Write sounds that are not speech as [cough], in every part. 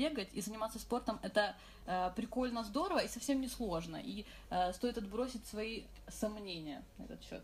бегать и заниматься спортом это э, прикольно, здорово и совсем не сложно. И э, стоит отбросить свои сомнения на этот счет.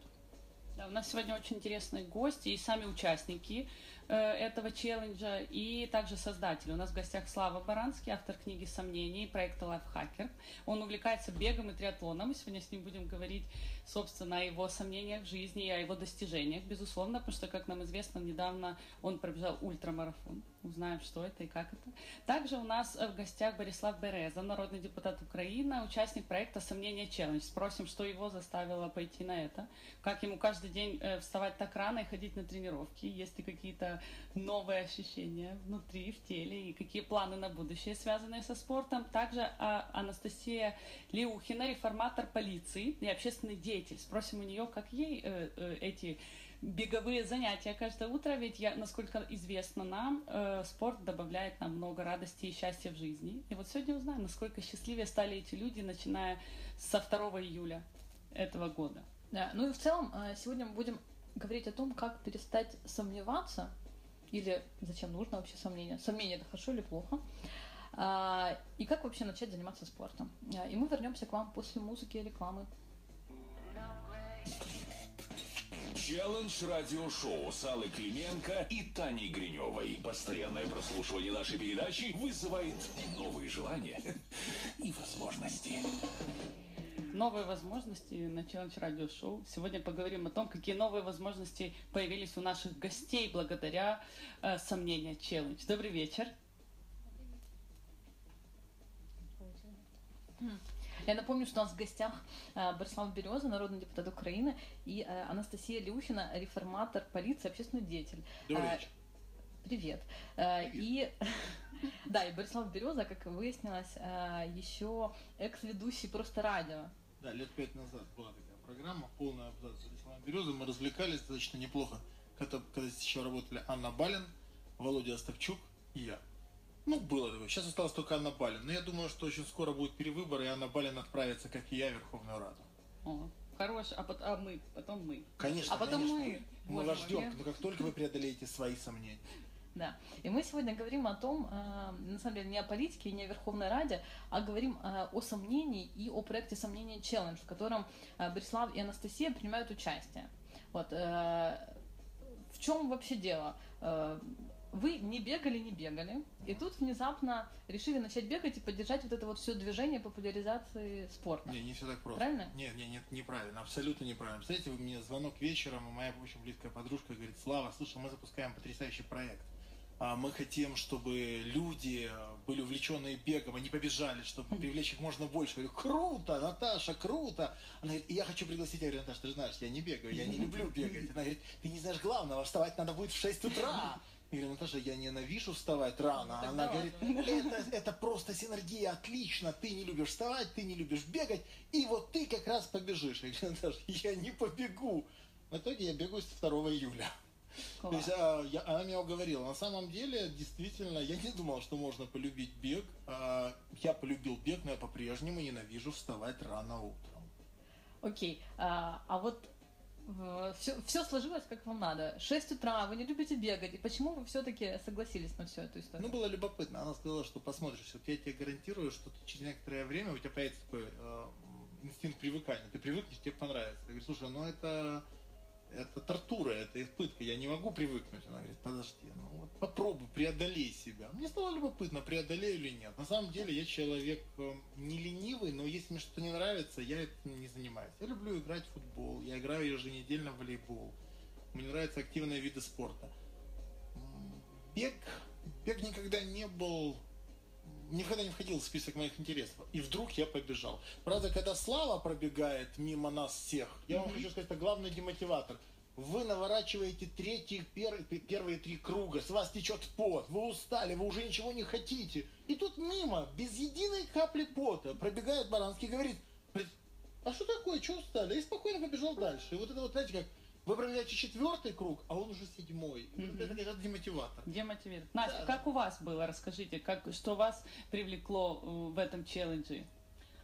Да, у нас сегодня очень интересные гости и сами участники этого челленджа, и также создатели. У нас в гостях Слава Баранский, автор книги «Сомнений» проекта «Лайфхакер». Он увлекается бегом и триатлоном. Мы сегодня с ним будем говорить, собственно, о его сомнениях в жизни и о его достижениях, безусловно, потому что, как нам известно, недавно он пробежал ультрамарафон. Узнаем, что это и как это. Также у нас в гостях Борислав Береза, народный депутат Украины, участник проекта «Сомнения челлендж». Спросим, что его заставило пойти на это, как ему каждый каждый день э, вставать так рано и ходить на тренировки? Есть ли какие-то новые ощущения внутри, в теле? И какие планы на будущее, связанные со спортом? Также а, Анастасия Леухина, реформатор полиции и общественный деятель. Спросим у нее, как ей э, э, эти беговые занятия каждое утро, ведь я, насколько известно нам, э, спорт добавляет нам много радости и счастья в жизни. И вот сегодня узнаем, насколько счастливее стали эти люди, начиная со 2 июля этого года. Да, ну и в целом э, сегодня мы будем говорить о том, как перестать сомневаться, или зачем нужно вообще сомнение. Сомнение это хорошо или плохо. А, и как вообще начать заниматься спортом. А, и мы вернемся к вам после музыки и рекламы. Челлендж радиошоу с Аллой Клименко и Таней Гриневой. Постоянное прослушивание нашей передачи вызывает новые желания [laughs] и возможности новые возможности на Challenge Radio Show. Сегодня поговорим о том, какие новые возможности появились у наших гостей благодаря э, сомнения Challenge. Добрый вечер. Я напомню, что у нас в гостях э, Борислав Береза, народный депутат Украины, и э, Анастасия Люхина, реформатор полиции, общественный деятель. Добрый вечер. Привет. Привет. И [laughs] да, и Борислав Береза, как выяснилось, еще экс-ведущий просто радио. Да, лет пять назад была такая программа, полная абзац Ислам Березы. Мы развлекались достаточно неплохо, когда, когда еще работали Анна Балин, Володя Остапчук и я. Ну, было такое. Сейчас осталось только Анна Балин. Но я думаю, что очень скоро будет перевыбор, и Анна Балин отправится, как и я, в Верховную Раду. О, хорош. А, потом, а мы, потом мы. Конечно, А потом конечно. мы. Мы вас ждем, но как только вы преодолеете свои сомнения. Да. И мы сегодня говорим о том, э, на самом деле, не о политике и не о Верховной Раде, а говорим э, о сомнении и о проекте «Сомнения челлендж», в котором э, Борислав и Анастасия принимают участие. Вот. В чем вообще дело? Вы не бегали, не бегали, и тут внезапно решили начать бегать и поддержать вот это вот все движение популяризации спорта. Не, не все так просто. Правильно? Нет, нет, нет, неправильно, абсолютно неправильно. Представляете, вы мне звонок вечером, и моя очень близкая подружка говорит, Слава, слушай, мы запускаем потрясающий проект а мы хотим, чтобы люди были увлеченные бегом, они побежали, чтобы привлечь их можно больше. Я говорю, круто, Наташа, круто. Она говорит, я хочу пригласить. Я говорю, Наташа, ты знаешь, я не бегаю, я не люблю бегать. Она говорит, ты не знаешь главного, вставать надо будет в 6 утра. Я говорю, Наташа, я ненавижу вставать рано. Тогда Она говорит, это, это просто синергия, отлично. Ты не любишь вставать, ты не любишь бегать, и вот ты как раз побежишь. Я говорю, Наташа, я не побегу. В итоге я бегу с 2 июля. Класс. То есть а, я, она меня уговорила. На самом деле, действительно, я не думал, что можно полюбить бег. А, я полюбил бег, но я по-прежнему ненавижу вставать рано утром. Окей. А, а вот все, все сложилось как вам надо. 6 утра, вы не любите бегать. И почему вы все-таки согласились на всю эту историю? Ну, было любопытно. Она сказала, что посмотришь. Вот я тебе гарантирую, что ты через некоторое время у тебя появится такой э, инстинкт привыкания. Ты привыкнешь, тебе понравится. Я говорю, слушай, ну это это тортура, это пытка, я не могу привыкнуть. Она говорит, подожди, ну вот попробуй, преодолей себя. Мне стало любопытно, преодолею или нет. На самом деле я человек э, не ленивый, но если мне что-то не нравится, я этим не занимаюсь. Я люблю играть в футбол, я играю еженедельно в волейбол. Мне нравятся активные виды спорта. Бег, бег никогда не был никогда не входил в список моих интересов. И вдруг я побежал. Правда, когда Слава пробегает мимо нас всех, я вам хочу сказать, это главный демотиватор. Вы наворачиваете третий, пер, первые три круга, с вас течет пот, вы устали, вы уже ничего не хотите. И тут мимо, без единой капли пота, пробегает Баранский и говорит, а что такое, что устали? И спокойно побежал дальше. И вот это вот, знаете, как вы пробегаете четвертый круг, а он уже седьмой. Mm-hmm. Это, это демотиватор. Демотивирует. Настя, да. как у вас было? Расскажите, как, что вас привлекло э, в этом челлендже?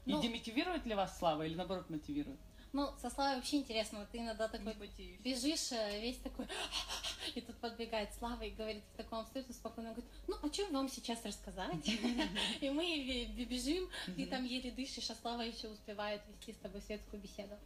И ну, демотивирует ли вас слава или наоборот мотивирует? Ну, со Славой вообще интересно, вот ты иногда такой бежишь, э, весь такой, [laughs] и тут подбегает Слава и говорит в таком абсолютно спокойно, говорит, ну, о чем вам сейчас рассказать? [laughs] И мы бежим, ты там еле дышишь, а Слава еще успевает вести с тобой светскую беседу.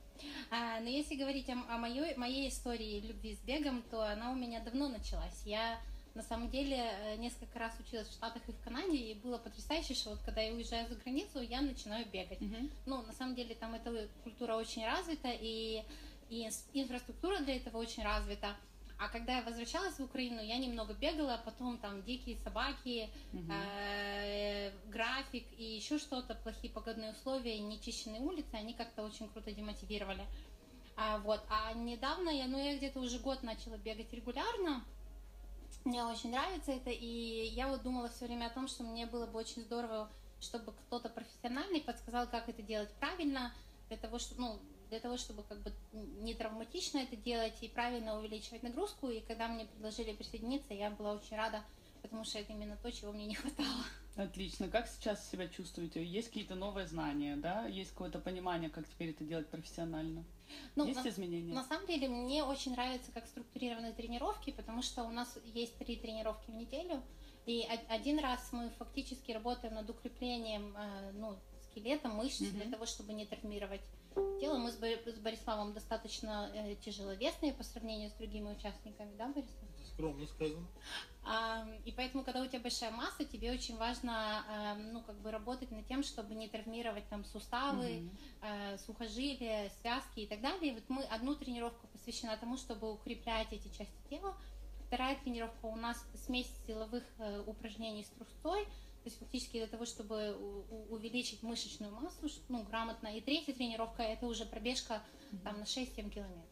А, но если говорить о, моей истории любви с бегом, то она у меня давно началась. Я на самом деле э, несколько раз училась в Штатах и в Канаде, и было потрясающе, что вот когда я уезжаю за границу, я начинаю бегать. Mm-hmm. Ну, на самом деле там эта культура очень развита, и, и инфраструктура для этого очень развита. А когда я возвращалась в Украину, я немного бегала, а потом там дикие собаки, mm-hmm. э, график и еще что-то, плохие погодные условия, нечищенные улицы, они как-то очень круто демотивировали. А, вот. а недавно я, ну я где-то уже год начала бегать регулярно, мне очень нравится это, и я вот думала все время о том, что мне было бы очень здорово, чтобы кто-то профессиональный подсказал, как это делать правильно, для того, чтобы, ну, для того, чтобы как бы не травматично это делать и правильно увеличивать нагрузку. И когда мне предложили присоединиться, я была очень рада, потому что это именно то, чего мне не хватало. Отлично. Как сейчас себя чувствуете? Есть какие-то новые знания, да? Есть какое-то понимание, как теперь это делать профессионально? Ну, есть на, изменения? На самом деле мне очень нравится, как структурированы тренировки, потому что у нас есть три тренировки в неделю, и один раз мы фактически работаем над укреплением э, ну, скелета, мышц mm-hmm. для того, чтобы не травмировать тело. Мы с, Бориславом достаточно э, тяжеловесные по сравнению с другими участниками, да, Борислав? Скромно сказано. И поэтому, когда у тебя большая масса, тебе очень важно, а, ну, как бы работать над тем, чтобы не травмировать там суставы, mm-hmm. сухожилия, связки и так далее. И вот мы одну тренировку посвящена тому, чтобы укреплять эти части тела. Вторая тренировка у нас смесь силовых э, упражнений с трусцой, то есть фактически для того, чтобы увеличить мышечную массу, ну, грамотно. И третья тренировка это уже пробежка там на 6-7 километров.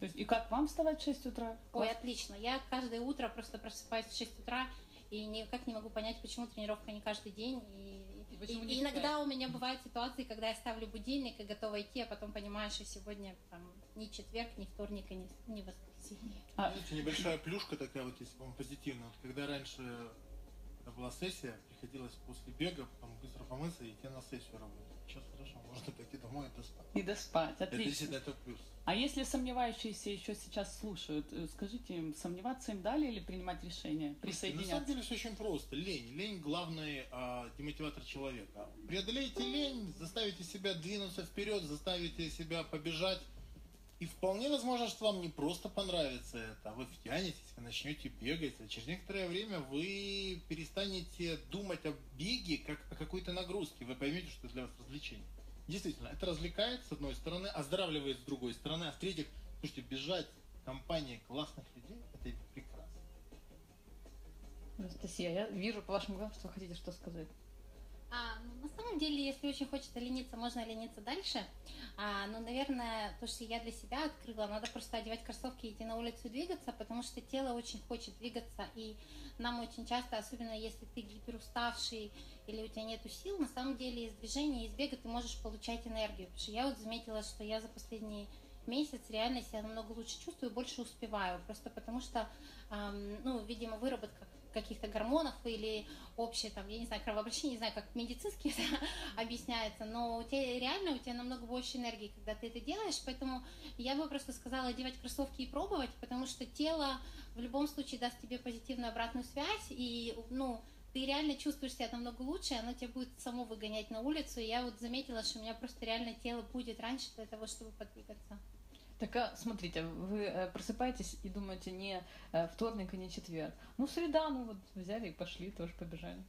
То есть, и как вам вставать в 6 утра? Ой, отлично. Я каждое утро просто просыпаюсь в 6 утра и никак не могу понять, почему тренировка не каждый день. И, и, и, и иногда у меня бывают ситуации, когда я ставлю будильник и готова идти, а потом понимаешь, что сегодня там ни четверг, ни вторник, и ни, ни воскресенье. А, Знаете, небольшая плюшка такая вот, если вам позитивно. Вот когда раньше это была сессия, приходилось после бега потом быстро помыться и идти на сессию работать. Сейчас хорошо, можно пойти домой и доспать. И доспать, отлично. Это, это плюс. А если сомневающиеся еще сейчас слушают, э, скажите им, сомневаться им далее или принимать решение, присоединяться? На самом деле все очень просто. Лень. Лень главный а, демотиватор человека. Преодолейте лень, заставите себя двинуться вперед, заставите себя побежать. И вполне возможно, что вам не просто понравится это, а вы втянетесь, вы начнете бегать, а через некоторое время вы перестанете думать о беге как о какой-то нагрузке, вы поймете, что это для вас развлечение. Действительно, это развлекает, с одной стороны, оздоравливает с другой стороны, а в-третьих, слушайте, бежать в компании классных людей, это прекрасно. Анастасия, я вижу по вашим глазам, что вы хотите что сказать. А, ну, на самом деле, если очень хочется лениться, можно лениться дальше. А, но, наверное, то, что я для себя открыла, надо просто одевать кроссовки и идти на улицу двигаться, потому что тело очень хочет двигаться, и нам очень часто, особенно если ты гиперуставший или у тебя нету сил, на самом деле из движения, из бега ты можешь получать энергию. Потому что я вот заметила, что я за последний месяц реально себя намного лучше чувствую, больше успеваю, просто потому что, эм, ну, видимо, выработка каких-то гормонов или общее, там, я не знаю, кровообращение, не знаю, как медицински [laughs] это объясняется, но у тебя реально, у тебя намного больше энергии, когда ты это делаешь, поэтому я бы просто сказала одевать кроссовки и пробовать, потому что тело в любом случае даст тебе позитивную обратную связь, и, ну, ты реально чувствуешь себя намного лучше, оно тебя будет само выгонять на улицу. И я вот заметила, что у меня просто реально тело будет раньше для того, чтобы подвигаться. Так, а, смотрите, вы э, просыпаетесь и думаете не э, вторник и не четверг. Ну, среда, ну вот взяли и пошли, тоже побежали.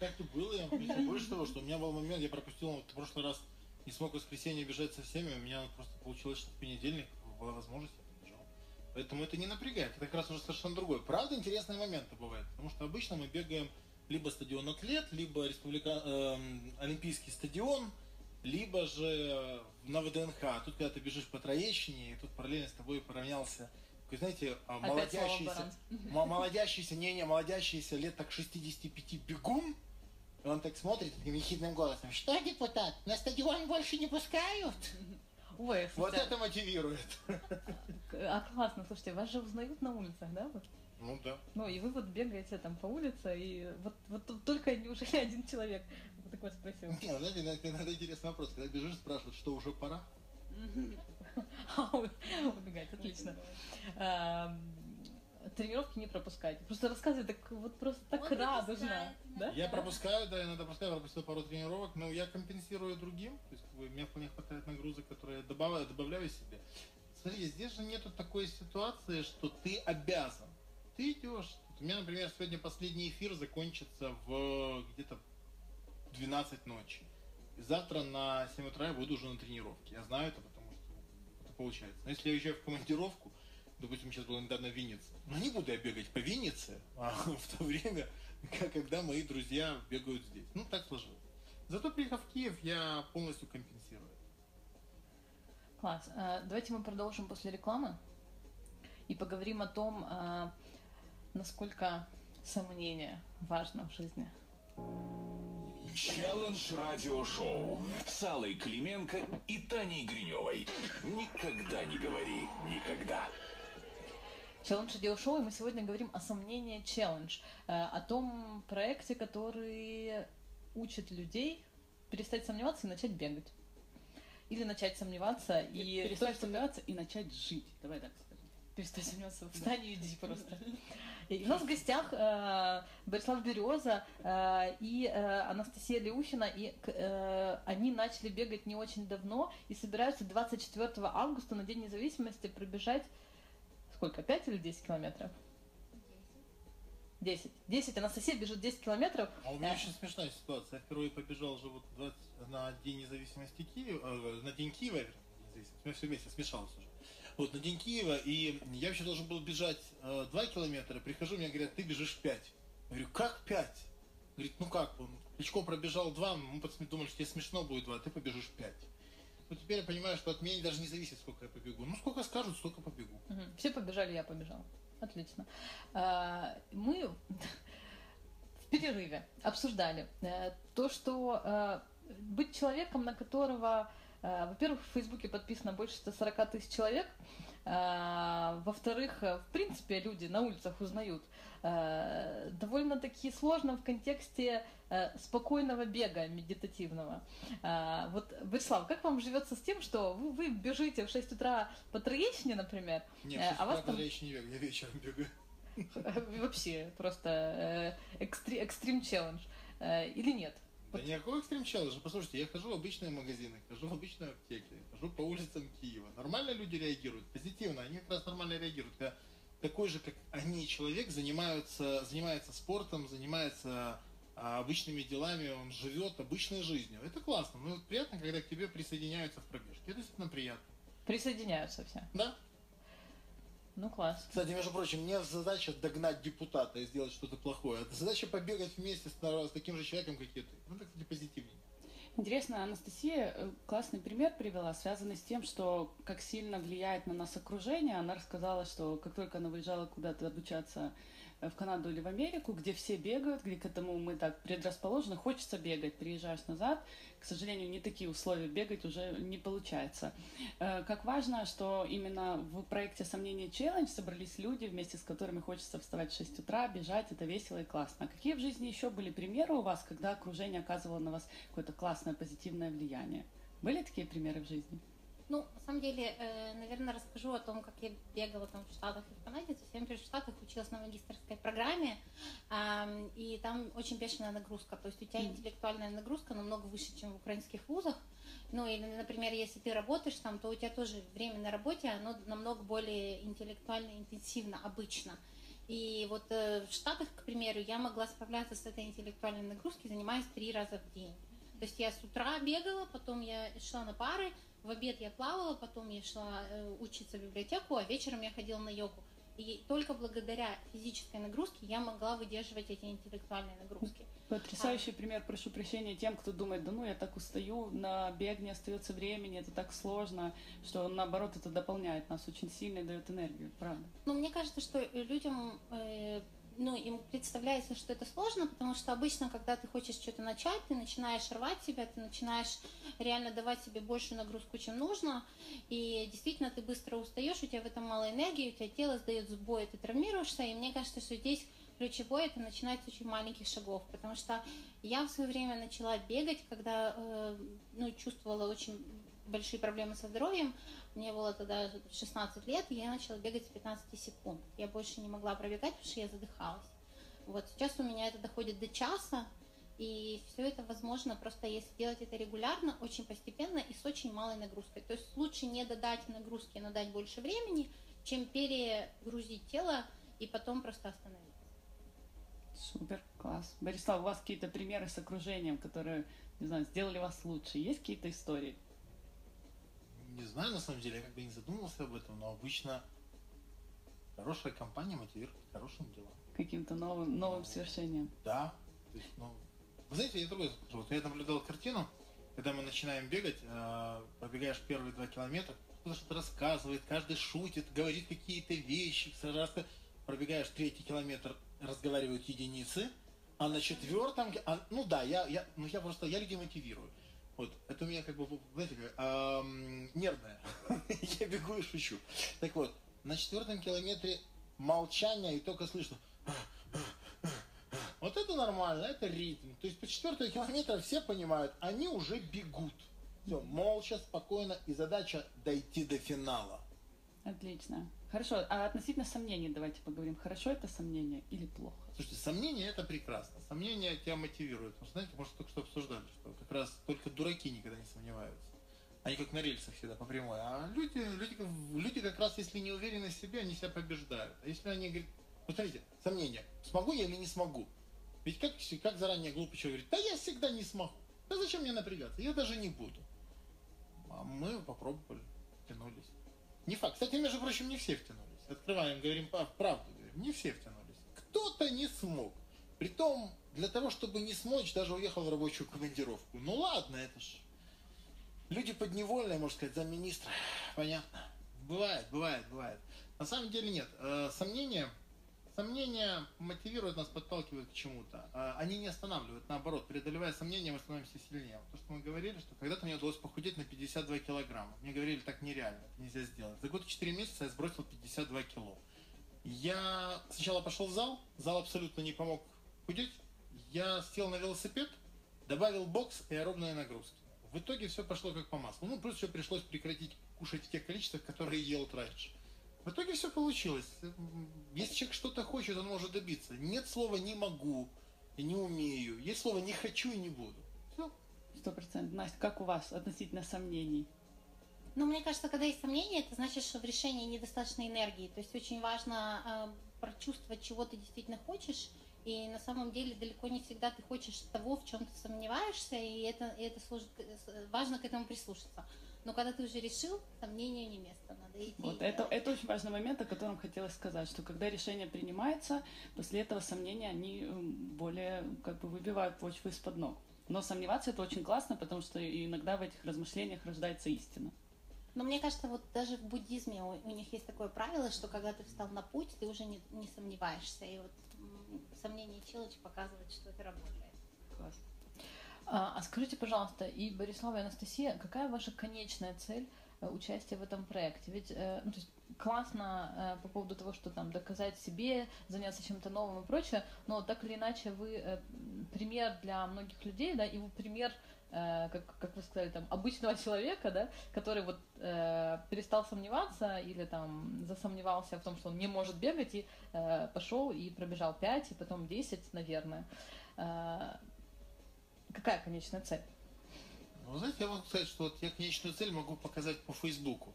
Так, и было, я вам больше того, что у меня был момент, я пропустил вот, в прошлый раз, не смог в воскресенье бежать со всеми, у меня просто получилось, что в понедельник была возможность, я побежал. Поэтому это не напрягает, это как раз уже совершенно другое. Правда, интересные моменты бывают, потому что обычно мы бегаем либо стадион Атлет, либо республика... э, Олимпийский стадион, либо же на ВДНХ. А тут, когда ты бежишь по Троещине, и тут параллельно с тобой поравнялся такой, знаете, а, молодящийся, молодящийся, не-не, молодящийся лет так 65 бегун, и он так смотрит таким ехидным голосом, что, депутат, на стадион больше не пускают? Ой, вот это мотивирует. [laughs] А классно, слушайте, вас же узнают на улицах, да? Ну да. Ну и вы вот бегаете там по улице, и вот, вот только неужели один человек вот так вот спросил. Не, знаете, иногда, иногда интересный вопрос. Когда бежишь, спрашивают, что уже пора? [laughs] А, убегать, отлично. Эм, Тренировки не пропускайте. Просто рассказывай так вот просто так Он радужно. Да? Я пропускаю, да, иногда пропускаю, пропустил пару тренировок, но я компенсирую другим. То есть как бы, мне вполне хватает нагрузок, которые я добавляю, добавляю себе. Смотри, здесь же нету такой ситуации, что ты обязан. Ты идешь. У меня, например, сегодня последний эфир закончится в где-то 12 ночи. И завтра на 7 утра я буду уже на тренировке. Я знаю это, потому что это получается. Но если я уезжаю в командировку, допустим, сейчас был недавно в Виннице, ну не буду я бегать по Виннице, а [laughs] в то время, когда мои друзья бегают здесь. Ну, так сложилось. Зато приехав в Киев, я полностью компенсирую. Класс. Э, Давайте мы продолжим после рекламы и поговорим о том, э, насколько сомнение важно в жизни. Челлендж радиошоу с Аллой Клименко и Таней Гриневой. Никогда не говори никогда. Челлендж Радио Шоу, и мы сегодня говорим о сомнении челлендж, э, о том проекте, который учит людей перестать сомневаться и начать бегать. Или начать сомневаться и перестать сомневаться и начать жить. Давай так скажем. перестать сомневаться. Встань и иди просто. [laughs] И у нас в гостях э, Борислав Береза э, и э, Анастасия Леухина, и э, они начали бегать не очень давно и собираются 24 августа на День независимости пробежать сколько, 5 или 10 километров? 10. 10. Анастасия бежит 10 километров. А у меня Э. очень смешная ситуация. Я впервые побежал же вот 20 на День независимости Киева, э, на День Киева, вернее, независимости. у меня все вместе смешалось уже. Вот, на День Киева, и я вообще должен был бежать э, 2 километра, прихожу, мне говорят, ты бежишь 5. Я говорю, как 5? Говорит, ну как, он Кличко пробежал 2, мы посме- думали, что тебе смешно будет 2, ты побежишь 5. Ну теперь я понимаю, что от меня даже не зависит, сколько я побегу. Ну сколько скажут, столько побегу. Мгм. Все побежали, я побежала. Отлично. А, Мы [laughs] в перерыве обсуждали э, то, что э, быть человеком, на которого, во-первых, в Фейсбуке подписано больше 140 тысяч человек, а, во-вторых, э, в принципе, люди на улицах узнают, э, довольно-таки сложно в контексте э, спокойного бега медитативного. Вот, Борислав, как вам живется с тем, что вы, вы бежите в 6 утра по Троещине, например, Нет, Э, а а вас там- я еще не бегаю, я вечером бегаю. Вообще, просто э, экстри- экстрим челлендж. Э, Или нет? Да никакого экстрим челленджа. Послушайте, я хожу в обычные магазины, хожу в обычные аптеки, хожу по улицам Киева. Нормально люди реагируют, позитивно. Они как раз нормально реагируют. Когда такой же, как они, человек, занимаются, занимается спортом, занимается а, обычными делами, он живет обычной жизнью. Это классно. Ну, приятно, когда к тебе присоединяются в пробежке. Это действительно приятно. Присоединяются все. Да? Ну, класс. Кстати, между прочим, не задача догнать депутата и сделать что-то плохое. Это задача побегать вместе с, с таким же человеком, как и ты. Ну, так, кстати, позитивнее. Интересно, Анастасия э, классный пример привела, связанный с тем, что как сильно влияет на нас окружение. Она рассказала, что как только она выезжала куда-то обучаться в Канаду или в Америку, где все бегают, где к этому мы так предрасположены, хочется бегать, приезжаешь назад, к сожалению, не такие условия, бегать уже не получается. Э, Как важно, что именно в проекте «Сомнение челлендж» собрались люди, вместе с которыми хочется вставать в 6 утра, бежать, это весело и классно. А какие в жизни еще были примеры у вас, когда окружение оказывало на вас какое-то классное, позитивное влияние? Были такие примеры в жизни? Ну, на самом деле, э, наверное, расскажу о том, как я бегала там в Штатах и в Канаде. Совсем в Штатах училась на магистрской программе, ам, и там очень бешеная нагрузка. То есть у тебя интеллектуальная нагрузка намного выше, чем в украинских вузах. Ну, или, например, если ты работаешь там, то у тебя тоже время на работе, оно намного более интеллектуально интенсивно обычно. И вот э, в Штатах, к примеру, я могла справляться с этой интеллектуальной нагрузкой, занимаясь три раза в день. То есть я с утра бегала, потом я шла на пары, в обед я плавала, потом я шла э, учиться в библиотеку, а вечером я ходила на йогу. И только благодаря физической нагрузке я могла выдерживать эти интеллектуальные нагрузки. Потрясающий пример, прошу прощения, тем, кто думает, да ну я так устаю, на бег не остается времени, это так сложно, что наоборот это дополняет нас очень сильно и дает энергию, правда. Но мне кажется, что людям э, ну, им представляется, что это сложно, потому что обычно, когда ты хочешь что-то начать, ты начинаешь рвать себя, ты начинаешь реально давать себе большую нагрузку, чем нужно, и действительно ты быстро устаешь, у тебя в этом мало энергии, у тебя тело сдает сбой, ты травмируешься, и мне кажется, что здесь ключевое это начинать с очень маленьких шагов, потому что я в свое время начала бегать, когда э, ну, чувствовала очень большие проблемы со здоровьем. Мне было тогда 16 лет, и я начала бегать с 15 секунд. Я больше не могла пробегать, потому что я задыхалась. Вот сейчас у меня это доходит до часа, и все это возможно просто если делать это регулярно, очень постепенно и с очень малой нагрузкой. То есть лучше не додать нагрузки, но дать больше времени, чем перегрузить тело и потом просто остановиться. Супер, класс. Борислав, у вас какие-то примеры с окружением, которые, не знаю, сделали вас лучше? Есть какие-то истории? Не знаю, на самом деле, я как бы не задумывался об этом, но обычно хорошая компания мотивирует хорошим делам. Каким-то новым, новым свершением. Да. То есть, ну, вы знаете, я другой скажу. Вот я наблюдал картину, когда мы начинаем бегать, э, пробегаешь первые два километра, кто-то что-то рассказывает, каждый шутит, говорит какие-то вещи, сразу пробегаешь третий километр, разговаривают единицы, а на четвертом, а, ну да, я, я, ну я просто, я людей мотивирую. Вот, это у меня как бы, знаете, как, эм, нервное. я бегу и шучу. Так вот, на четвертом километре молчание и только слышно. вот это нормально, это ритм. То есть по четвертому километру все понимают, они уже бегут. Все, молча, спокойно, и задача дойти до финала. Отлично. Хорошо, а относительно сомнений давайте поговорим. Хорошо это сомнение или плохо? Слушайте, сомнение это прекрасно. Сомнение тебя мотивирует. Потому что, знаете, может, только что обсуждали, что как раз только дураки никогда не сомневаются. Они как на рельсах всегда по прямой. А люди, люди, люди как раз, если не уверены в себе, они себя побеждают. А если они говорят, посмотрите, сомнение, смогу я или не смогу? Ведь как, как заранее глупый человек говорит, да я всегда не смогу. Да зачем мне напрягаться? Я даже не буду. А мы попробовали, тянулись. Не факт. Кстати, между прочим, не все втянулись. Открываем, говорим правду. Говорим. Не все втянулись. Кто-то не смог. Притом, для того, чтобы не смочь, даже уехал в рабочую командировку. Ну ладно, это ж... Люди подневольные, можно сказать, замминистра. Понятно. Бывает, бывает, бывает. На самом деле нет. Э, сомнения Сомнения мотивируют нас, подталкивают к чему-то. А, они не останавливают, наоборот, преодолевая сомнения, мы становимся сильнее. То, что мы говорили, что когда-то мне удалось похудеть на 52 килограмма. Мне говорили, так нереально, нельзя сделать. За год и 4 месяца я сбросил 52 кило. Я сначала пошел в зал, зал абсолютно не помог худеть. Я сел на велосипед, добавил бокс и аэробные нагрузки. В итоге все пошло как по маслу. Ну, плюс еще пришлось прекратить кушать в тех количествах, которые ел раньше. В итоге все получилось. Если человек что-то хочет, он может добиться. Нет слова «не могу» и «не умею». Есть слово «не хочу» и «не буду». Все. Сто процентов. Настя, как у вас относительно сомнений? Ну, мне кажется, когда есть сомнения, это значит, что в решении недостаточно энергии. То есть очень важно э, прочувствовать, чего ты действительно хочешь. И на самом деле далеко не всегда ты хочешь того, в чем ты сомневаешься, и это, и это служит, важно к этому прислушаться. Но когда ты уже решил, сомнению не место, надо идти. Вот, это, это очень важный момент, о котором хотелось сказать, что когда решение принимается, после этого сомнения, они более как бы выбивают почву из-под ног. Но сомневаться это очень классно, потому что иногда в этих размышлениях рождается истина. Но мне кажется, вот даже в буддизме у, у них есть такое правило, что когда ты встал на путь, ты уже не, не сомневаешься. И вот сомнение челлендж показывает, что это работает. Класс. А, а скажите, пожалуйста, и Борислава, и Анастасия, какая ваша конечная цель э, участия в этом проекте? Ведь э, ну, то есть классно э, по поводу того, что там доказать себе, заняться чем-то новым и прочее, но так или иначе вы пример для многих людей, да, и вы пример как, как вы сказали, там, обычного человека, да, который вот перестал сомневаться или там засомневался в том, что он не может бегать, и пошел и пробежал 5, и потом 10, наверное. Какая конечная цель? Ну, знаете, я могу сказать, что вот я конечную цель могу показать по Фейсбуку.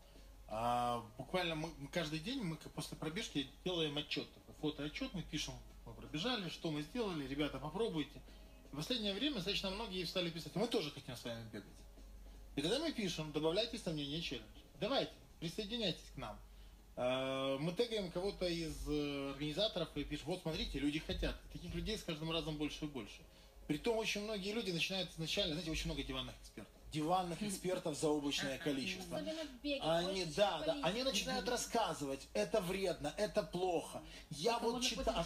А, буквально мы каждый день мы после пробежки делаем отчет, такой фотоотчет, мы пишем, мы пробежали, что мы сделали, ребята, попробуйте. В последнее время достаточно многие стали писать, мы тоже хотим с вами бегать. И тогда мы пишем, добавляйте сомнения челлендж. Давайте, присоединяйтесь к нам. А, мы тегаем кого-то из э, организаторов и пишем, вот смотрите, люди хотят. И таких людей с каждым разом больше и больше. Притом очень многие люди начинают изначально, знаете, очень много диванных экспертов. диванных экспертов за [laughs] облачное количество. Они, да, да, они начинают рассказывать, это вредно, это плохо. Я вот читаю.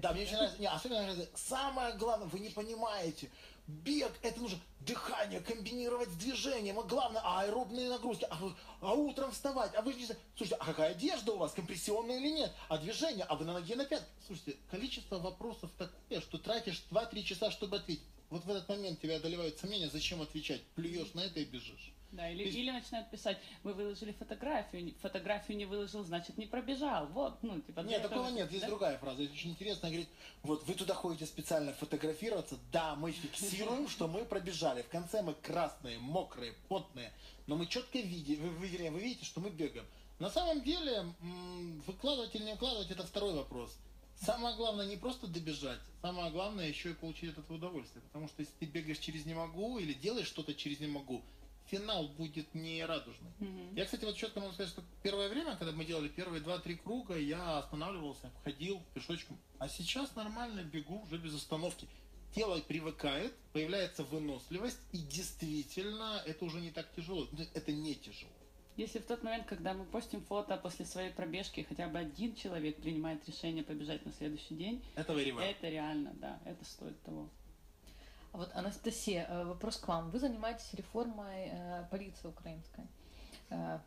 Да, мне очень нравится. Не, особенно. Самое главное, вы не понимаете. Бег, это нужно дыхание комбинировать с движением, а главное, аэробные нагрузки, а, а утром вставать, а вы не слушайте, а какая одежда у вас, компрессионная или нет, а движение, а вы на ноге на пятке. Слушайте, количество вопросов такое, что тратишь 2-3 часа, чтобы ответить. Вот в этот момент тебя одолевают сомнения, зачем отвечать, плюешь на это и бежишь. Да, или, или начинают писать, вы выложили фотографию, фотографию не выложил, значит не пробежал. Вот, ну, типа... Нет, это- такого нет. Есть да? другая фраза. Это очень интересно. Говорит, вот вы туда ходите специально фотографироваться. Да, мы фиксируем, что мы пробежали. В конце мы красные, мокрые, потные. Но мы четко видим, вы, вы, вы видите, что мы бегаем. На самом деле, выкладывать или не выкладывать, это второй вопрос. Самое главное не просто добежать, самое главное еще и получить от этого удовольствие. Потому что если ты бегаешь через не могу или делаешь что-то через не могу, финал будет не радужный. Мгм. Я, кстати, вот четко могу сказать, что первое время, когда мы делали первые два-три круга, я останавливался, ходил пешочком. А сейчас нормально бегу уже без остановки. Тело привыкает, появляется выносливость, и действительно это уже не так тяжело. Ну, Это не тяжело. Если в тот момент, когда мы постим фото после своей пробежки, хотя бы один человек принимает решение побежать на следующий день, Это это реально, да, это стоит того. Вот, Анастасия, э, вопрос к вам. Вы занимаетесь реформой э, полиции украинской, э,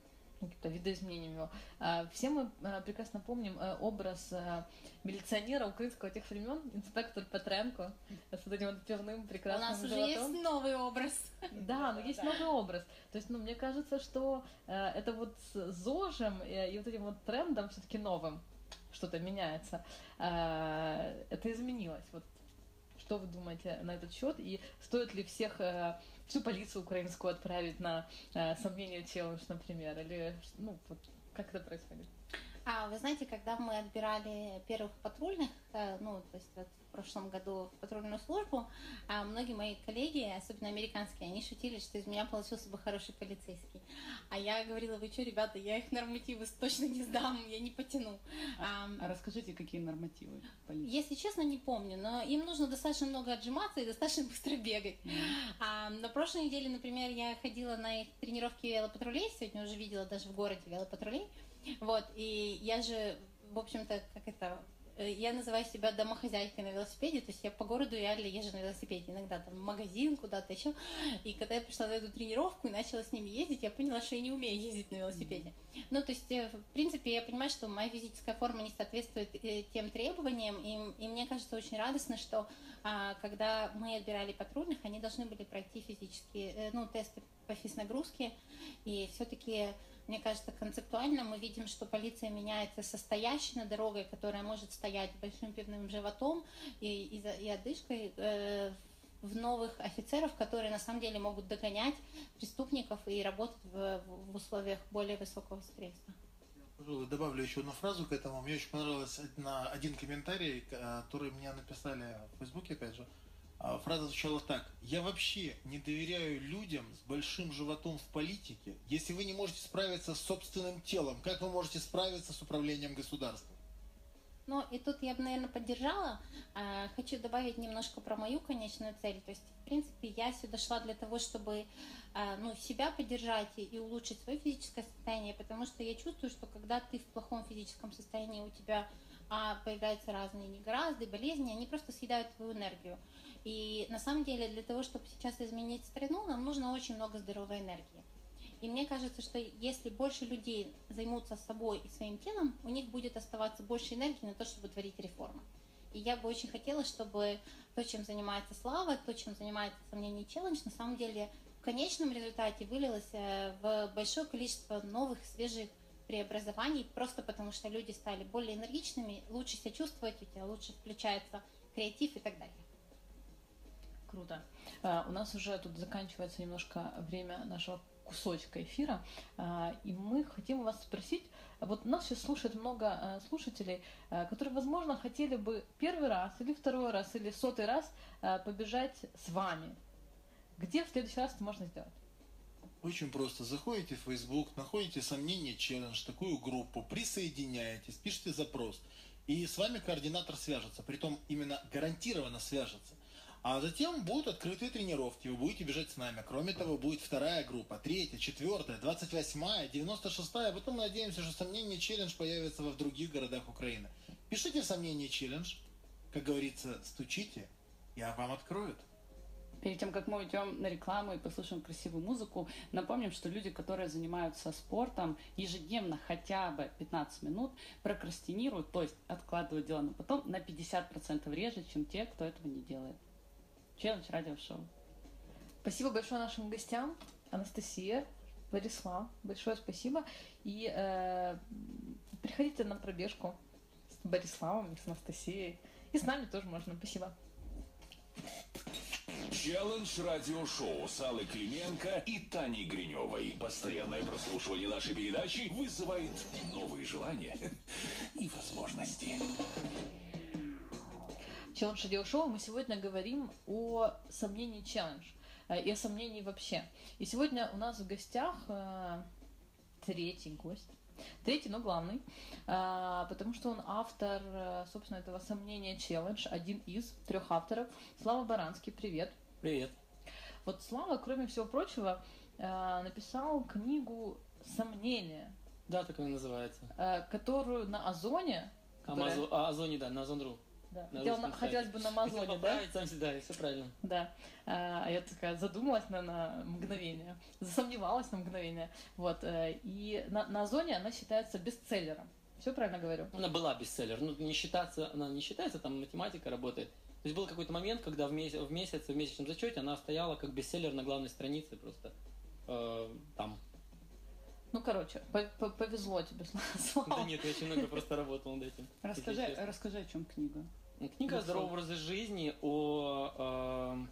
ну, каким-то видоизменением его. Э, Все мы э, прекрасно помним э, образ э, милиционера украинского тех времен, инспектор Петренко, с вот этим вот пивным У прекрасным нас уже животом. есть новый образ. Да, но есть новый образ. То есть, ну, мне кажется, что э, это вот с ЗОЖем и вот этим вот трендом все-таки новым что-то меняется. Э, это изменилось. Вот что вы думаете на этот счет? И стоит ли всех, э, всю полицию украинскую отправить на э, сомнение челлендж, например? Или, ну, вот как это происходит? А вы знаете, когда мы отбирали первых патрульных, э, ну, то есть вот в прошлом году в патрульную службу, а многие мои коллеги, особенно американские, они шутили, что из меня получился бы хороший полицейский. А я говорила, вы что, ребята, я их нормативы точно не сдам, я не потяну. Ам, А расскажите, какие нормативы полиции? Если честно, не помню, но им нужно достаточно много отжиматься и достаточно быстро бегать. А, на прошлой неделе, например, я ходила на их тренировки велопатрулей, сегодня уже видела даже в городе велопатрулей. Вот, и я же, в общем-то, как это, э, я называю себя домохозяйкой на велосипеде, то есть я по городу реально езжу на велосипеде, иногда там в магазин, куда-то еще. И когда я пришла на эту тренировку и начала с ними ездить, я поняла, что я не умею ездить на велосипеде. Ну, то есть, э, в принципе, я понимаю, что моя физическая форма не соответствует э, тем требованиям, и, и мне кажется очень радостно, что а, когда мы отбирали патрульных, они должны были пройти физические, ну, тесты по физнагрузке, и все-таки мне кажется, концептуально мы видим, что полиция меняется со стоящей на дорогой, которая может стоять большим пивным животом и, и, и одышкой, э, в новых офицеров, которые на самом деле могут догонять преступников и работать в, в условиях более высокого стресса. Пожалуй, добавлю еще одну фразу к этому. Мне очень понравился один комментарий, который мне написали в Фейсбуке, опять же. А, Фраза звучала так. Я вообще не доверяю людям с большим животом в политике. Если вы не можете справиться с собственным телом, как вы можете справиться с управлением государством? Ну, и тут я бы, наверное, поддержала. А, Хочу добавить немножко про мою конечную цель. То есть, в принципе, я сюда шла для того, чтобы а, ну, себя поддержать и, улучшить свое физическое состояние, потому что я чувствую, что когда ты в плохом физическом состоянии, у тебя появляются разные негоразды, болезни, они просто съедают твою энергию. И на самом деле для того, чтобы сейчас изменить страну, нам нужно очень много здоровой энергии. И мне кажется, что если больше людей займутся собой и своим телом, у них будет оставаться больше энергии на то, чтобы творить реформы. И я бы очень хотела, чтобы то, чем занимается Слава, то, чем занимается сомнений челлендж, на самом деле в конечном результате вылилось э, в большое количество новых, свежих преобразований, просто потому что люди стали более энергичными, лучше себя чувствовать, у тебя лучше включается креатив и так далее. Круто. А, У нас уже тут заканчивается немножко время нашего кусочка эфира, А, и мы хотим вас спросить, вот нас сейчас слушает много а, слушателей, которые, возможно, хотели бы первый раз или второй раз или сотый раз побежать с вами. Где в следующий раз это можно сделать? Очень просто. Заходите в Facebook, находите сомнение челлендж, такую группу, присоединяетесь, пишите запрос. И с вами координатор свяжется. Притом именно гарантированно свяжется. А затем будут открытые тренировки, вы будете бежать с нами. Кроме того, будет вторая группа, третья, четвертая, двадцать восьмая, девяносто шестая. Потом мы надеемся, что сомнение челлендж появится в других городах Украины. Пишите в сомнение челлендж, как говорится, стучите, я вам откроют. Перед тем, как мы уйдем на рекламу и послушаем красивую музыку, напомним, что люди, которые занимаются спортом, ежедневно хотя бы 15 минут прокрастинируют, то есть откладывают дела на потом на 50% реже, чем те, кто этого не делает. Челлендж радиошоу. Спасибо большое нашим гостям. Анастасия, Борислав, большое спасибо. И э, приходите на пробежку с Бориславом, с Анастасией. И с нами тоже можно. Спасибо. Челлендж радиошоу с Аллой Клименко и Таней Гриневой. Постоянное прослушивание нашей передачи вызывает новые желания [laughs] и возможности. Челлендж радиошоу мы сегодня говорим о сомнении челлендж э, и о сомнении вообще. И сегодня у нас в гостях э, третий гость. Третий, но главный, э, потому что он автор, собственно, этого сомнения челлендж, один из трех авторов. Слава Баранский, привет. Привет. Вот Слава, кроме всего прочего, написал книгу «Сомнения», Да, так она называется. которую на Озоне, которая- Амазон, а, Озоне, да, на Озон.ру. да, на хотел- хотелось бы на Амазоне, да? сам всегда, все правильно. Да. А я такая задумалась на, на мгновение, засомневалась на мгновение. Вот. э, И на, на Озоне она считается бестселлером. Все правильно говорю? Она была бестселлер. Ну, не считаться, она не считается, там математика работает. То есть был какой-то момент, когда в месяц, в месяц, в месячном зачете она стояла как бестселлер на главной странице просто э, там. Ну, короче, по- по- повезло тебе, [laughs] Слава. Да нет, я очень много просто работал над этим. Расскажи, расскажи, о чем книга. Книга о Ну, здоровом образе жизни, о, эм,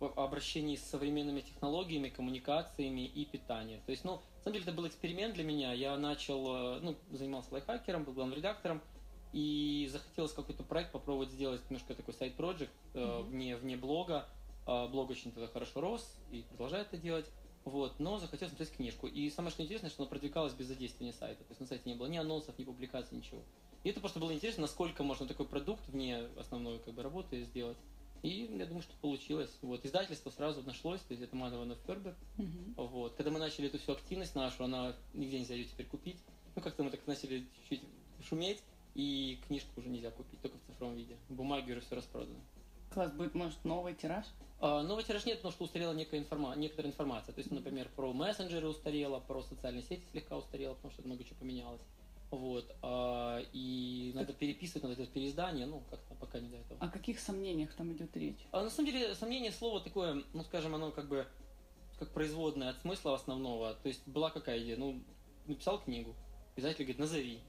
о обращении с современными технологиями, коммуникациями и питанием. То есть, ну, на самом деле, это был эксперимент для меня. Я начал, э, ну, занимался лайфхакером, был главным редактором, и захотелось какой-то проект попробовать сделать немножко такой сайт-проект э, Мгм. вне, вне блога. Э, блог очень тогда хорошо рос и продолжает это делать. Вот, но захотелось написать книжку. И самое что интересное, что она продвигалась без задействования сайта. То есть на сайте не было ни анонсов, ни публикаций, ничего. И это просто было интересно, насколько можно такой продукт вне основной как бы, работы сделать. И я думаю, что получилось. Вот, издательство сразу нашлось, то есть это Манована Фербер. Вот. Когда мы начали эту всю активность нашу, она нигде нельзя ее теперь купить. Ну, как-то мы так начали чуть-чуть шуметь, и книжку уже нельзя купить, только в цифровом виде. Бумаги уже все распродано. Класс, будет, может, новый тираж? А, Новый тираж нет, потому что устарела некая информа... некоторая информация. То есть, например, про мессенджеры устарела, про социальные сети слегка устарела, потому что много чего поменялось. Вот. а, И надо переписывать, надо делать переиздание, ну, как-то пока не до этого. О каких сомнениях там идет речь? А на самом деле, сомнение слово такое, ну, скажем, оно как бы как производное от смысла основного. То есть была какая идея? Ну, написал книгу. Издатель говорит, назови.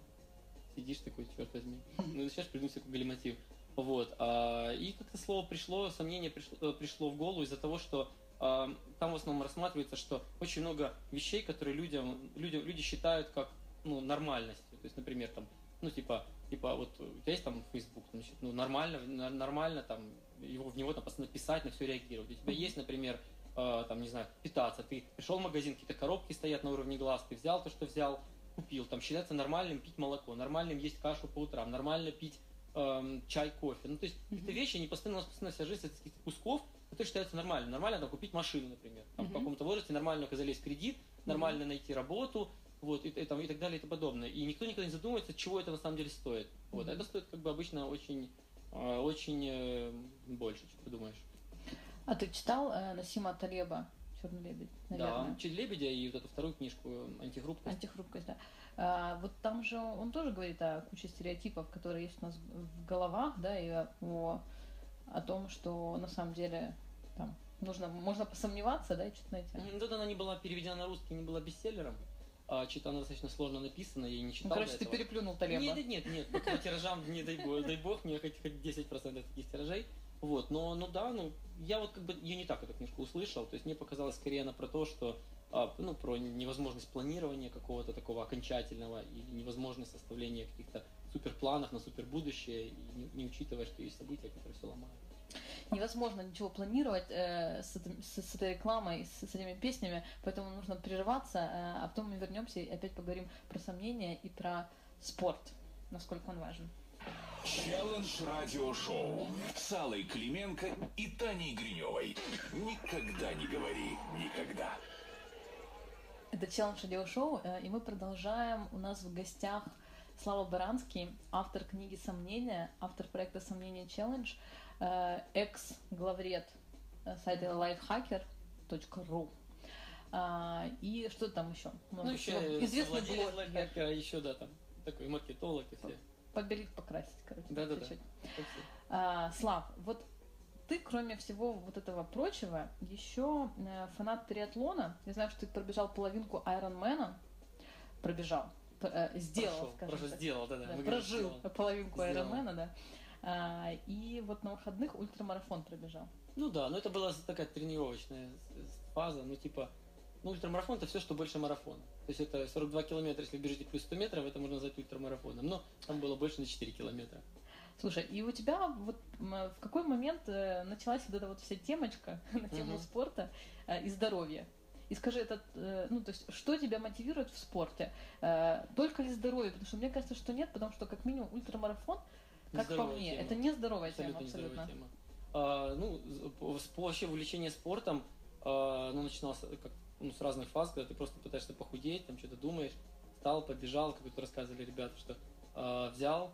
Сидишь такой, черт возьми. [laughs] Ну, начинаешь придумать такой галиматив. Вот. а, и как-то слово пришло, сомнение пришло, э, пришло в голову из-за того, что а, там в основном рассматривается, что очень много вещей, которые людям, людям, люди считают как ну, нормальностью. То есть, например, там, ну, типа, типа, вот у тебя есть там Facebook, значит, ну, нормально, нормально там его, в него там постоянно писать, на все реагировать. У тебя есть, например, э, там, не знаю, питаться. Ты пришел в магазин, какие-то коробки стоят на уровне глаз, ты взял то, что взял, купил. Там считается нормальным пить молоко, нормальным есть кашу по утрам, нормально пить эм, чай, кофе. Ну, то есть, какие-то вещи, они постоянно, у нас постоянно вся жизнь из каких-то кусков, которые считаются нормальным. Нормально там купить машину, например. Там, В Мгм. каком-то возрасте нормально залезть в кредит, нормально найти работу, вот, и, и там, и так далее, и тому подобное. И никто никогда не задумывается, чего это на самом деле стоит. Вот, а Мгм. это стоит как бы обычно очень, э, очень э, больше, чем ты думаешь. А ты читал э, Насима Талеба «Черный лебедь», наверное? Да, «Чуть лебедя» и вот эту вторую книжку э, «Антигруппа». Антихрупкость, да. А, вот там же он тоже говорит о куче стереотипов, которые есть у нас в головах, да, и о, о том, что на самом деле там нужно, можно посомневаться, да, и что-то найти. Мгм, Вот она не была переведена на русский, не была бестселлером. А, что-то она достаточно сложно написана, я не читал Ну, короче, ты переплюнул Талеба. Нет, нет, нет, нет, по тиражам, не дай бог, дай бог, мне хоть, хоть 10% таких тиражей. Вот, но, ну да, ну, я вот как бы ее не так эту книжку услышал, то есть мне показалось скорее она про то, что, а, ну, про невозможность планирования какого-то такого окончательного и невозможность составления каких-то суперпланов на супербудущее, не, не учитывая, что есть события, которые все ломают. Невозможно ничего планировать э, с, с- с этой рекламой, с, с этими песнями, поэтому нужно прерываться, э, а потом мы вернемся и опять поговорим про сомнения и про спорт, насколько он важен. Челлендж радиошоу с Аллой Клименко и Таней Гриневой. Никогда не говори никогда. Это челлендж радиошоу, э, и мы продолжаем. У нас в гостях Слава Баранский, автор книги «Сомнения», автор проекта «Сомнения челлендж», экс-главред э, сайта lifehacker.ru. А, И что там еще? Ну, еще Известный блогер. лайфхакера, еще, да, там, такой маркетолог и все. Побелить, покрасить, короче. Да-да-да. чуть-чуть. Так все. А, Слав, вот ты, кроме всего вот этого прочего, еще э, фанат триатлона. Я знаю, что ты пробежал половинку Айронмена. Пробежал. э, сделал, Прошел, скажем так. сделал. Да, выиграл, прожил половинку. Айронмена, да. А, и вот на выходных ультрамарафон пробежал. Ну да, но это была такая тренировочная фаза, ну типа, ну ультрамарафон это все, что больше марафона. То есть это 42 километра, если бежите плюс 100 метров, это можно назвать ультрамарафоном. Но там было больше на 4 километра. Слушай, и у тебя вот в какой момент э, началась вот эта вот вся темочка [laughs] на тему Мгм. спорта э, и здоровья? И скажи, этот, э, ну, то есть, что тебя мотивирует в спорте? Только ли здоровье? Потому что мне кажется, что нет, потому что, как минимум, ультрамарафон, как по мне, тема. это нездоровая тема Абсолютно нездоровая абсолютно. тема. А, ну, вообще увлечение спортом, а, ну, начиналось как, ну, с разных фаз, когда ты просто пытаешься похудеть, там что-то думаешь, встал, побежал, как вот рассказывали ребята, что а, взял,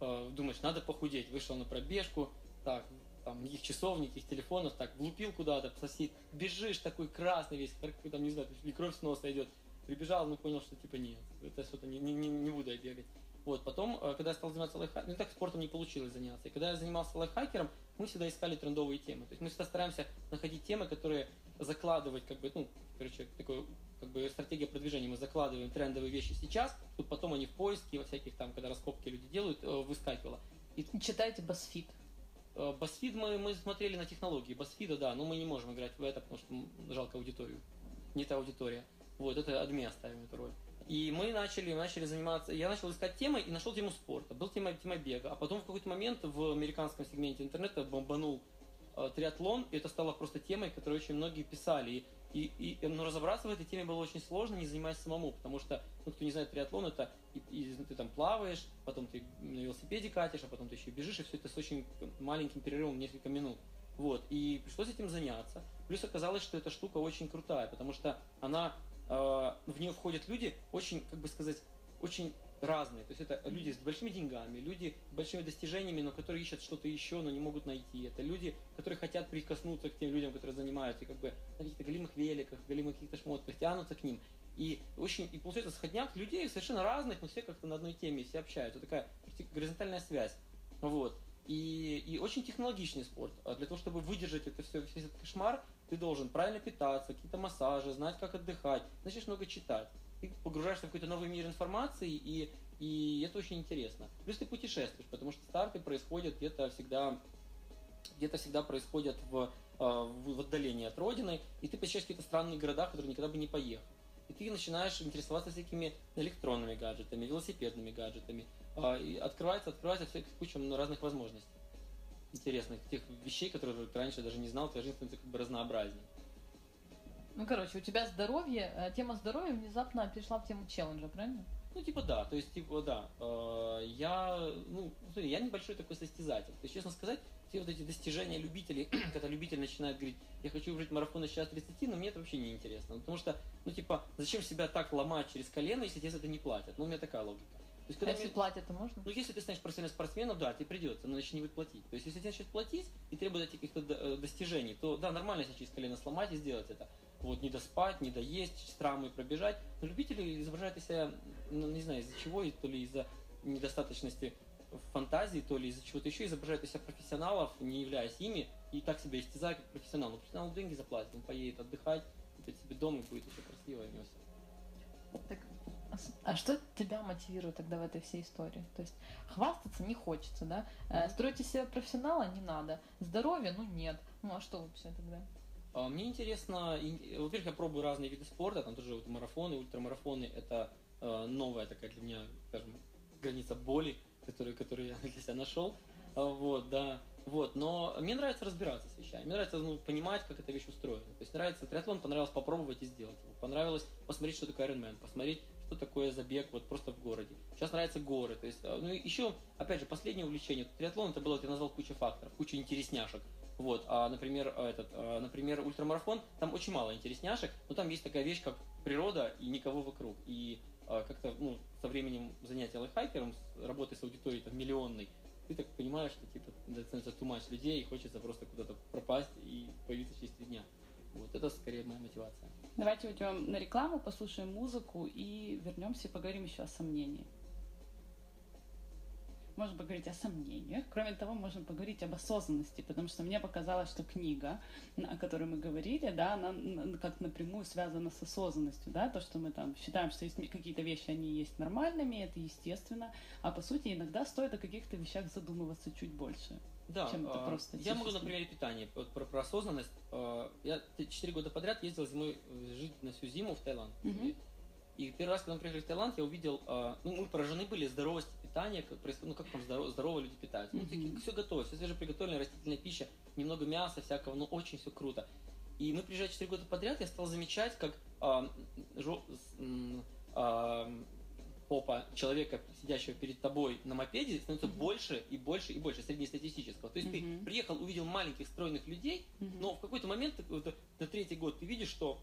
а, думаешь, надо похудеть, вышел на пробежку, так, там, никаких часов, никаких телефонов, так, влупил куда-то, сосед, бежишь такой красный весь, как, там, не знаю, или кровь с носа идет, прибежал, ну, понял, что, типа, нет, это что-то, не, не, не- не буду я бегать. Вот, потом, э, когда я стал заниматься лайфхакером, ну так спортом не получилось заняться. И когда я занимался лайфхакером, мы всегда искали трендовые темы. То есть мы всегда стараемся находить темы, которые закладывать, как бы, ну, короче, такой, как бы стратегия продвижения. Мы закладываем трендовые вещи сейчас, тут потом они в поиске, во всяких там, когда раскопки люди делают, э, выскакивало. И читайте BuzzFeed. Э, BuzzFeed мы, мы смотрели на технологии. BuzzFeed, да, но мы не можем играть в это, потому что жалко аудиторию. Не та аудитория. Вот, это адме оставим эту роль. И мы начали, начали заниматься, я начал искать темы и нашел тему спорта. Был тема, тема бега, а потом в какой-то момент в американском сегменте интернета бомбанул э, триатлон, и это стало просто темой, которую очень многие писали. И, и, и, но разобраться в этой теме было очень сложно, не занимаясь самому, потому что, ну, кто не знает, триатлон это и, и ты там плаваешь, потом ты на велосипеде катишь, а потом ты еще бежишь, и все это с очень маленьким перерывом, несколько минут. Вот, и пришлось этим заняться. Плюс оказалось, что эта штука очень крутая, потому что она, э, в нее входят люди очень, как бы сказать, очень разные. То есть это люди с большими деньгами, люди с большими достижениями, но которые ищут что-то еще, но не могут найти. Это люди, которые хотят прикоснуться к тем людям, которые занимаются, и как бы на каких-то голимых великах, голимых каких-то шмотках, тянутся к ним. И очень, и получается сходняк людей совершенно разных, но все как-то на одной теме, все общаются. Такая горизонтальная связь. Вот. И, и очень технологичный спорт. А для того, чтобы выдержать это все, весь этот кошмар, ты должен правильно питаться, какие-то массажи, знать, как отдыхать, начнешь много читать. Ты погружаешься в какой-то новый мир информации, и, и это очень интересно. Плюс ты путешествуешь, потому что старты происходят где-то всегда где-то всегда происходят в, э, в, отдалении от родины, и ты посещаешь какие-то странные города, в которые никогда бы не поехал. И ты начинаешь интересоваться всякими электронными гаджетами, велосипедными гаджетами. А, И открывается, открывается куча разных возможностей. Интересных, тех вещей, которые ты раньше даже не знал, твоя жизнь становится как бы разнообразнее. Ну, короче, у тебя здоровье, э, тема здоровья внезапно перешла в тему челленджа, правильно? Ну, типа, да, то есть, типа, да. Э, Я, ну, смотри, я небольшой такой состязатель. То есть, честно сказать, все вот эти достижения любителей, [clears throat] когда любитель начинает говорить, я хочу выиграть марафон на час 30, но мне это вообще не интересно. Потому что, ну, типа, зачем себя так ломать через колено, если тебе за это не платят? Ну, у меня такая логика. То есть, А когда если мне- платят, то можно? ну, если ты станешь профессиональным спортсменом, да, тебе придется, но иначе не будет платить. То есть, если тебе начнут платить и требуют этих каких-то э, достижений, то да, нормально себя через колено сломать и сделать это. Вот, не доспать, не доесть, с травмой пробежать. Но любители изображают из себя, ну, не знаю, из-за чего, то ли из-за недостаточности фантазии, то ли из-за чего-то еще изображают из себя профессионалов, не являясь ими, и так себя истязают как профессионал. Но профессионал деньги заплатит, он поедет отдыхать, купит себе дом и будет еще красиво, у него. Так, а что тебя мотивирует тогда в этой всей истории? То есть хвастаться не хочется, да? Э, Строить из себя профессионала не надо. Здоровья, ну нет. Ну а что вообще тогда? А, Мне интересно, и- во-первых, я пробую разные виды спорта, там тоже вот марафоны, ультрамарафоны, это э, новая такая для меня, скажем, граница боли, которую, которую я для себя нашел. А, Вот, да. Вот, но мне нравится разбираться с вещами, мне нравится ну, понимать, как эта вещь устроена. То есть нравится триатлон, понравилось попробовать и сделать его. Понравилось посмотреть, что такое Ironman, посмотреть, что такое забег вот просто в городе. Сейчас нравятся горы. То есть, э, ну еще, опять же, последнее увлечение. Триатлон это было, ты назвал кучу факторов, куча интересняшек. Вот, а, например, э, этот, а, например, ультрамарафон, там очень мало интересняшек, но там есть такая вещь, как природа и никого вокруг. И а, как-то, ну, со временем занятия лайфхакером, с работой с аудиторией там миллионной, ты так понимаешь, что типа становится much людей, и хочется просто куда-то пропасть и появиться через три дня. Вот это скорее моя мотивация. Давайте уйдем на рекламу, послушаем музыку и вернемся и поговорим еще о сомнении. Можно поговорить о сомнениях. Кроме того, можно поговорить об осознанности, потому что мне показалось, что книга, о которой мы говорили, да, она как напрямую связана с осознанностью, да, то, что мы там считаем, что есть какие-то вещи, они есть нормальными, это естественно, а по сути иногда стоит о каких-то вещах задумываться чуть больше. Да, чем это а, просто я могу на примере питания, вот про, про осознанность. А, Я 4 года подряд ездил зимой э, жить на всю зиму в Таиланд. Мгм. И- первый раз, когда мы приехали в Таиланд, я увидел, а, ну, мы поражены были здоровостью питания, как, ну, как там здорово, здорово люди питаются. Ну, Мгм. все готово, все свежеприготовленная растительная пища, немного мяса всякого, ну, очень все круто. И мы приезжая 4 года подряд, я стал замечать, как а, жо- а, попа человека, сидящего перед тобой на мопеде, становится Мгм. больше и больше и больше среднестатистического. То есть Мгм. ты приехал, увидел маленьких стройных людей, Мгм. но в какой-то момент, вот, на третий год, ты видишь, что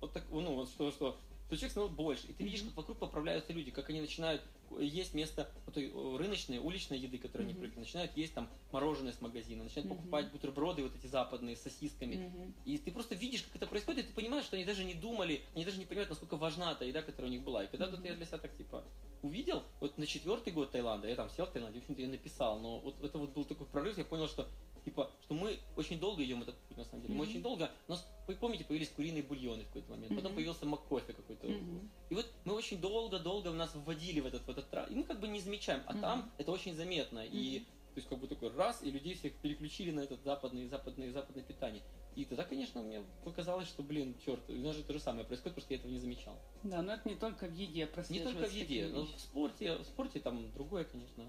вот так, ну, вот что, что, что человек становится больше. И ты видишь, Мгм. как вокруг поправляются люди, как они начинают есть вместо вот э, рыночной, уличной еды, которую они Мгм. привыкли, начинают есть там мороженое с магазина, начинают Мгм. покупать бутерброды вот эти западные с сосисками. Мгм. И ты просто видишь, как это происходит, и ты понимаешь, что они даже не думали, они даже не понимают, насколько важна та еда, которая у них была. И когда Мгм. тут я для себя так типа увидел, вот на четвертый год Таиланда, я там сел в Таиланде, в общем-то, я написал, но вот это вот был такой прорыв, я понял, что типа, что мы очень долго идем этот путь, на самом деле. Мы Мгм. очень долго, у нас, вы помните, появились куриные бульоны в какой-то момент, потом Мгм. появился маккофе какой-то. Мгм. И вот мы очень долго-долго нас вводили в этот, в этот трав, и мы как бы не замечаем, а Мгм. там это очень заметно. И Мгм. то есть как бы такой раз, и людей всех переключили на этот западный, западный, западное питание. И тогда, конечно, мне показалось, что, блин, черт, у нас же то же самое происходит, просто я этого не замечал. Да, но это не только в еде Не прослеживается только в еде, но в спорте, в спорте там другое, конечно.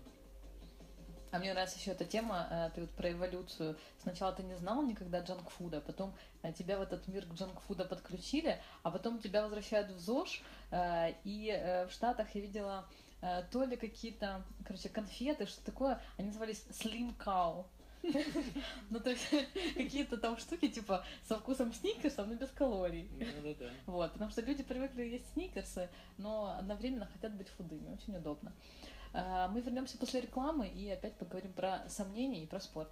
А мне нравится еще эта тема, э, ты вот про эволюцию. Сначала ты не знал никогда джанкфуда, потом э, тебя в этот мир джанкфуда подключили, а потом тебя возвращают в ЗОЖ, э, и в Штатах я видела то ли какие-то, короче, конфеты, что такое, они назывались Slim Cow. [laughs] Ну, то есть [laughs] какие-то там штуки, типа, со вкусом сникерсов, но без калорий. Да-да-да. Вот, потому что люди привыкли есть сникерсы, но одновременно хотят быть худыми. Очень удобно. А, Мы вернемся после рекламы и опять поговорим про сомнения и про спорт.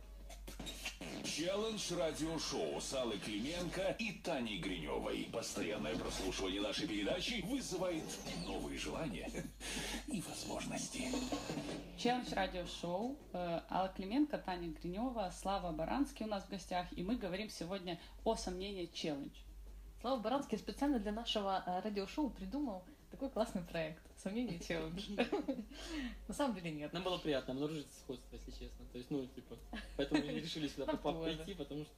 Челлендж радиошоу с Аллой Клименко и Таней Гриневой. Постоянное прослушивание нашей передачи вызывает новые желания [laughs] и возможности. Челлендж радиошоу. Э, Алла Клименко, Таня Гринева, Слава Баранский у нас в гостях. И мы говорим сегодня о сомнении челлендж. Слава Баранский специально для нашего э, радиошоу придумал такой классный проект. Сомнения и челлендж. [laughs] На самом деле нет. Нам было приятно обнаружить сходство, если честно. То есть, ну, типа, поэтому мы решили сюда прийти, потому что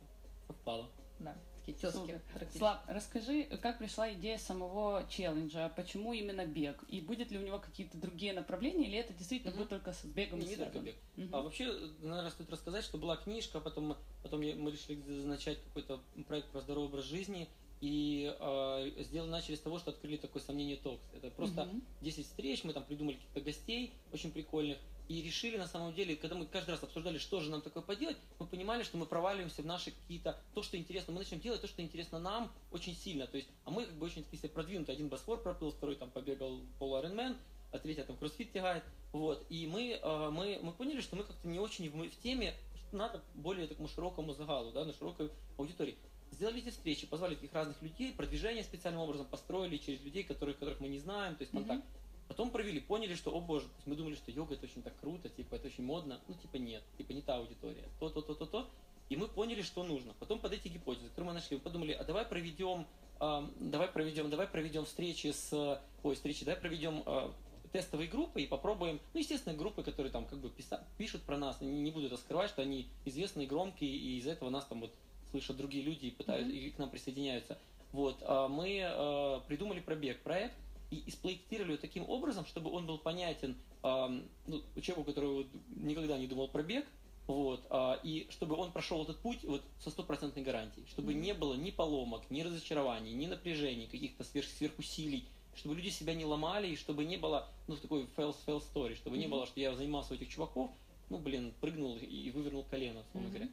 совпало. Да, такие тезки. Слав, расскажи, как пришла идея самого челленджа, почему именно бег, и будет ли у него какие-то другие направления, или это действительно будет только с бегом Не, не только бег. А вообще, наверное, стоит рассказать, что была книжка, потом, потом мы решили начать какой-то проект про здоровый образ жизни, и э, сделали, начали с того, что открыли такое сомнение токс. Это просто Мгм. 10 встреч, мы там придумали каких-то гостей очень прикольных, и решили на самом деле, когда мы каждый раз обсуждали, что же нам такое поделать, мы понимали, что мы проваливаемся в наши какие-то, то, что интересно, мы начнем делать то, что интересно нам очень сильно, то есть, а мы как бы очень такие продвинутые, один Босфор проплыл, второй там побегал пол Ironman, а третий там кроссфит тягает, вот, и мы, э, мы, мы поняли, что мы как-то не очень в, в теме, что надо более такому широкому загалу, да, на широкой аудитории. Сделали эти встречи, позвали таких разных людей, продвижение специальным образом построили через людей, которых, которых мы не знаем, то есть контакт. Потом провели, поняли, что, о боже, то есть мы думали, что йога это очень так круто, типа это очень модно. Ну, типа нет, типа не та аудитория. То, то, то, то, то. И мы поняли, что нужно. Потом под эти гипотезы, которые мы нашли, мы подумали, а давай проведем, ам, давай проведем, давай проведем встречи с, ой, встречи, давай проведем а, тестовые группы и попробуем, ну, естественно, группы, которые там как бы писа- пишут про нас, не, не буду это скрывать, что они известные, громкие, и из-за этого нас там вот слышат другие люди и пытаются, Мгм. и к нам присоединяются. Вот, а мы а, придумали пробег проект и спроектировали его таким образом, чтобы он был понятен ну, человеку, который никогда не думал про бег, вот, а, и чтобы он прошел этот путь вот со стопроцентной гарантией, чтобы Мгм. не было ни поломок, ни разочарований, ни напряжений, каких-то сверх, сверхусилий, чтобы люди себя не ломали, и чтобы не было, ну, такой fail, fail story, чтобы не было, что я занимался у этих чуваков, ну, блин, прыгнул и вывернул колено, условно говоря.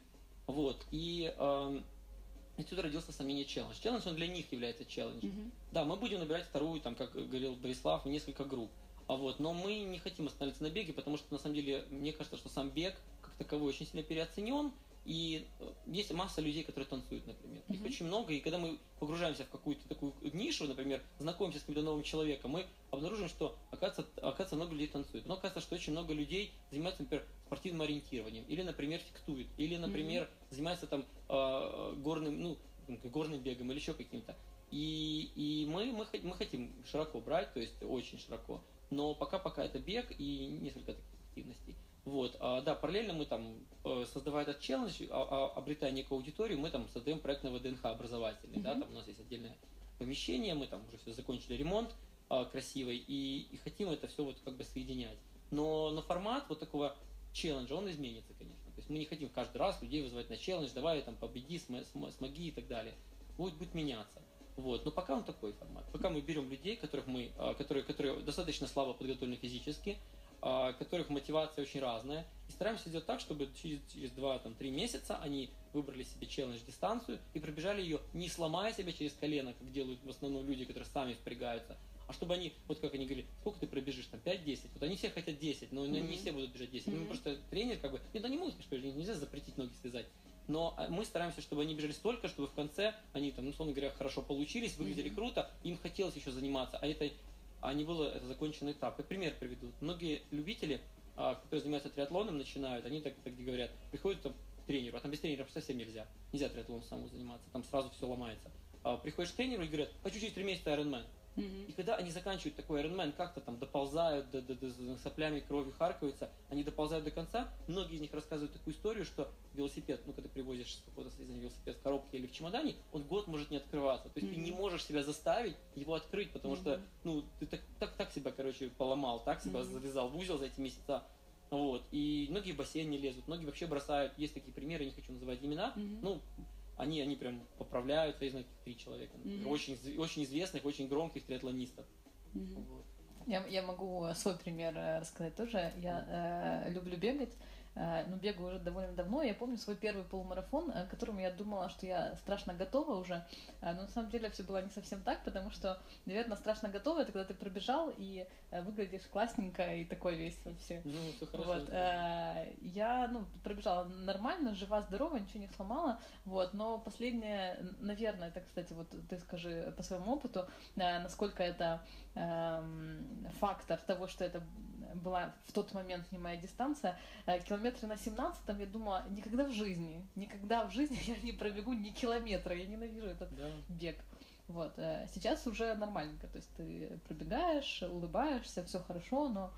Вот, и э, отсюда родился сомнение челлендж. Челлендж, он для них является челленджем. Да, мы будем набирать вторую, там, как говорил Борислав, несколько групп. А вот, но мы не хотим останавливаться на беге, потому что, на самом деле, мне кажется, что сам бег, как таковой, очень сильно переоценен, и э, есть масса людей, которые танцуют, например. Их очень много, и когда мы погружаемся в какую-то такую нишу, например, знакомимся с каким-то новым человеком, мы обнаружим, что, оказывается, оказывается, много людей танцует. Но оказывается, что очень много людей занимаются, например, спортивным ориентированием, или, например, фехтует, или, например, занимается там э, горным, ну, горным бегом или еще каким-то. И, и мы, мы, мы хотим широко брать, то есть очень широко. Но пока-пока это бег и несколько таких активностей. Вот, а, да, параллельно мы там, э, создавая этот челлендж, а, а, обретая некую аудиторию, мы там создаем проект на ВДНХ образовательный, mm-hmm. да, там у нас есть отдельное помещение, мы там уже все закончили ремонт а, красивый, и, и хотим это все вот как бы соединять. Но, но формат вот такого челленджа, он изменится, конечно. То есть мы не хотим каждый раз людей вызывать на челлендж, давай там победи, смоги и так далее. Будет, будет меняться. Вот. Но пока он такой формат. Пока мы берем людей, которых мы, которые, которые достаточно слабо подготовлены физически, которых мотивация очень разная. И стараемся сделать так, чтобы через, через 2-3 месяца они выбрали себе челлендж-дистанцию и пробежали ее, не сломая себя через колено, как делают в основном люди, которые сами впрягаются, а чтобы они, вот как они говорили, сколько ты пробежишь, там, 5-10, вот они все хотят 10, но mm-hmm. не все будут бежать 10. Mm-hmm. Ну, просто тренер как бы, нет, они могут, конечно, нельзя запретить ноги связать, но а, мы стараемся, чтобы они бежали столько, чтобы в конце они там, ну, условно говоря, хорошо получились, выглядели mm-hmm. круто, им хотелось еще заниматься, а это а не был это законченный этап. И пример приведу. Многие любители, а, которые занимаются триатлоном, начинают, они так, так говорят, приходят там, к тренеру, а там без тренера совсем нельзя. Нельзя триатлоном самому заниматься, там сразу все ломается. А, приходишь к тренеру и говорят, хочу через три месяца Ironman. Mm-hmm. И когда они заканчивают такой Ironman, как-то там доползают, до, до, до, соплями кровью харкаются, они доползают до конца, многие из них рассказывают такую историю, что велосипед, ну когда привозишь с какого-то соединения велосипед в коробке или в чемодане, он год может не открываться. То есть mm-hmm. ты не можешь себя заставить его открыть, потому mm-hmm. что ну, ты так, так, так себя, короче, поломал, так себя mm-hmm. завязал в узел за эти месяца. Вот. И многие в бассейн не лезут, многие вообще бросают. Есть такие примеры, не хочу называть имена. Mm-hmm. Ну, они, они прям поправляются, я знаю, три человека, mm-hmm. очень, очень известных, очень громких триатлонистов. Mm-hmm. Вот. Я, я могу свой пример э, рассказать тоже. Я э, люблю бегать. Э, ну, бегаю уже довольно давно. Я помню свой первый полумарафон, э, к которому я думала, что я страшно готова уже. Э, но на самом деле все было не совсем так, потому что, наверное, страшно готова, это когда ты пробежал и выглядишь классненько и такой весь вообще. Ну, все хорошо. Вот. Я, ну, пробежала нормально, жива, здорова, ничего не сломала. Вот. Но последнее, наверное, это, кстати, вот ты скажи по своему опыту, насколько это эм, фактор того, что это была в тот момент не моя дистанция, э, километры на 17 я думала, никогда в жизни, никогда в жизни [laughs] я не пробегу ни километра, я ненавижу этот да. бег. Вот. Э, сейчас уже нормальненько, то есть ты пробегаешь, улыбаешься, все хорошо, но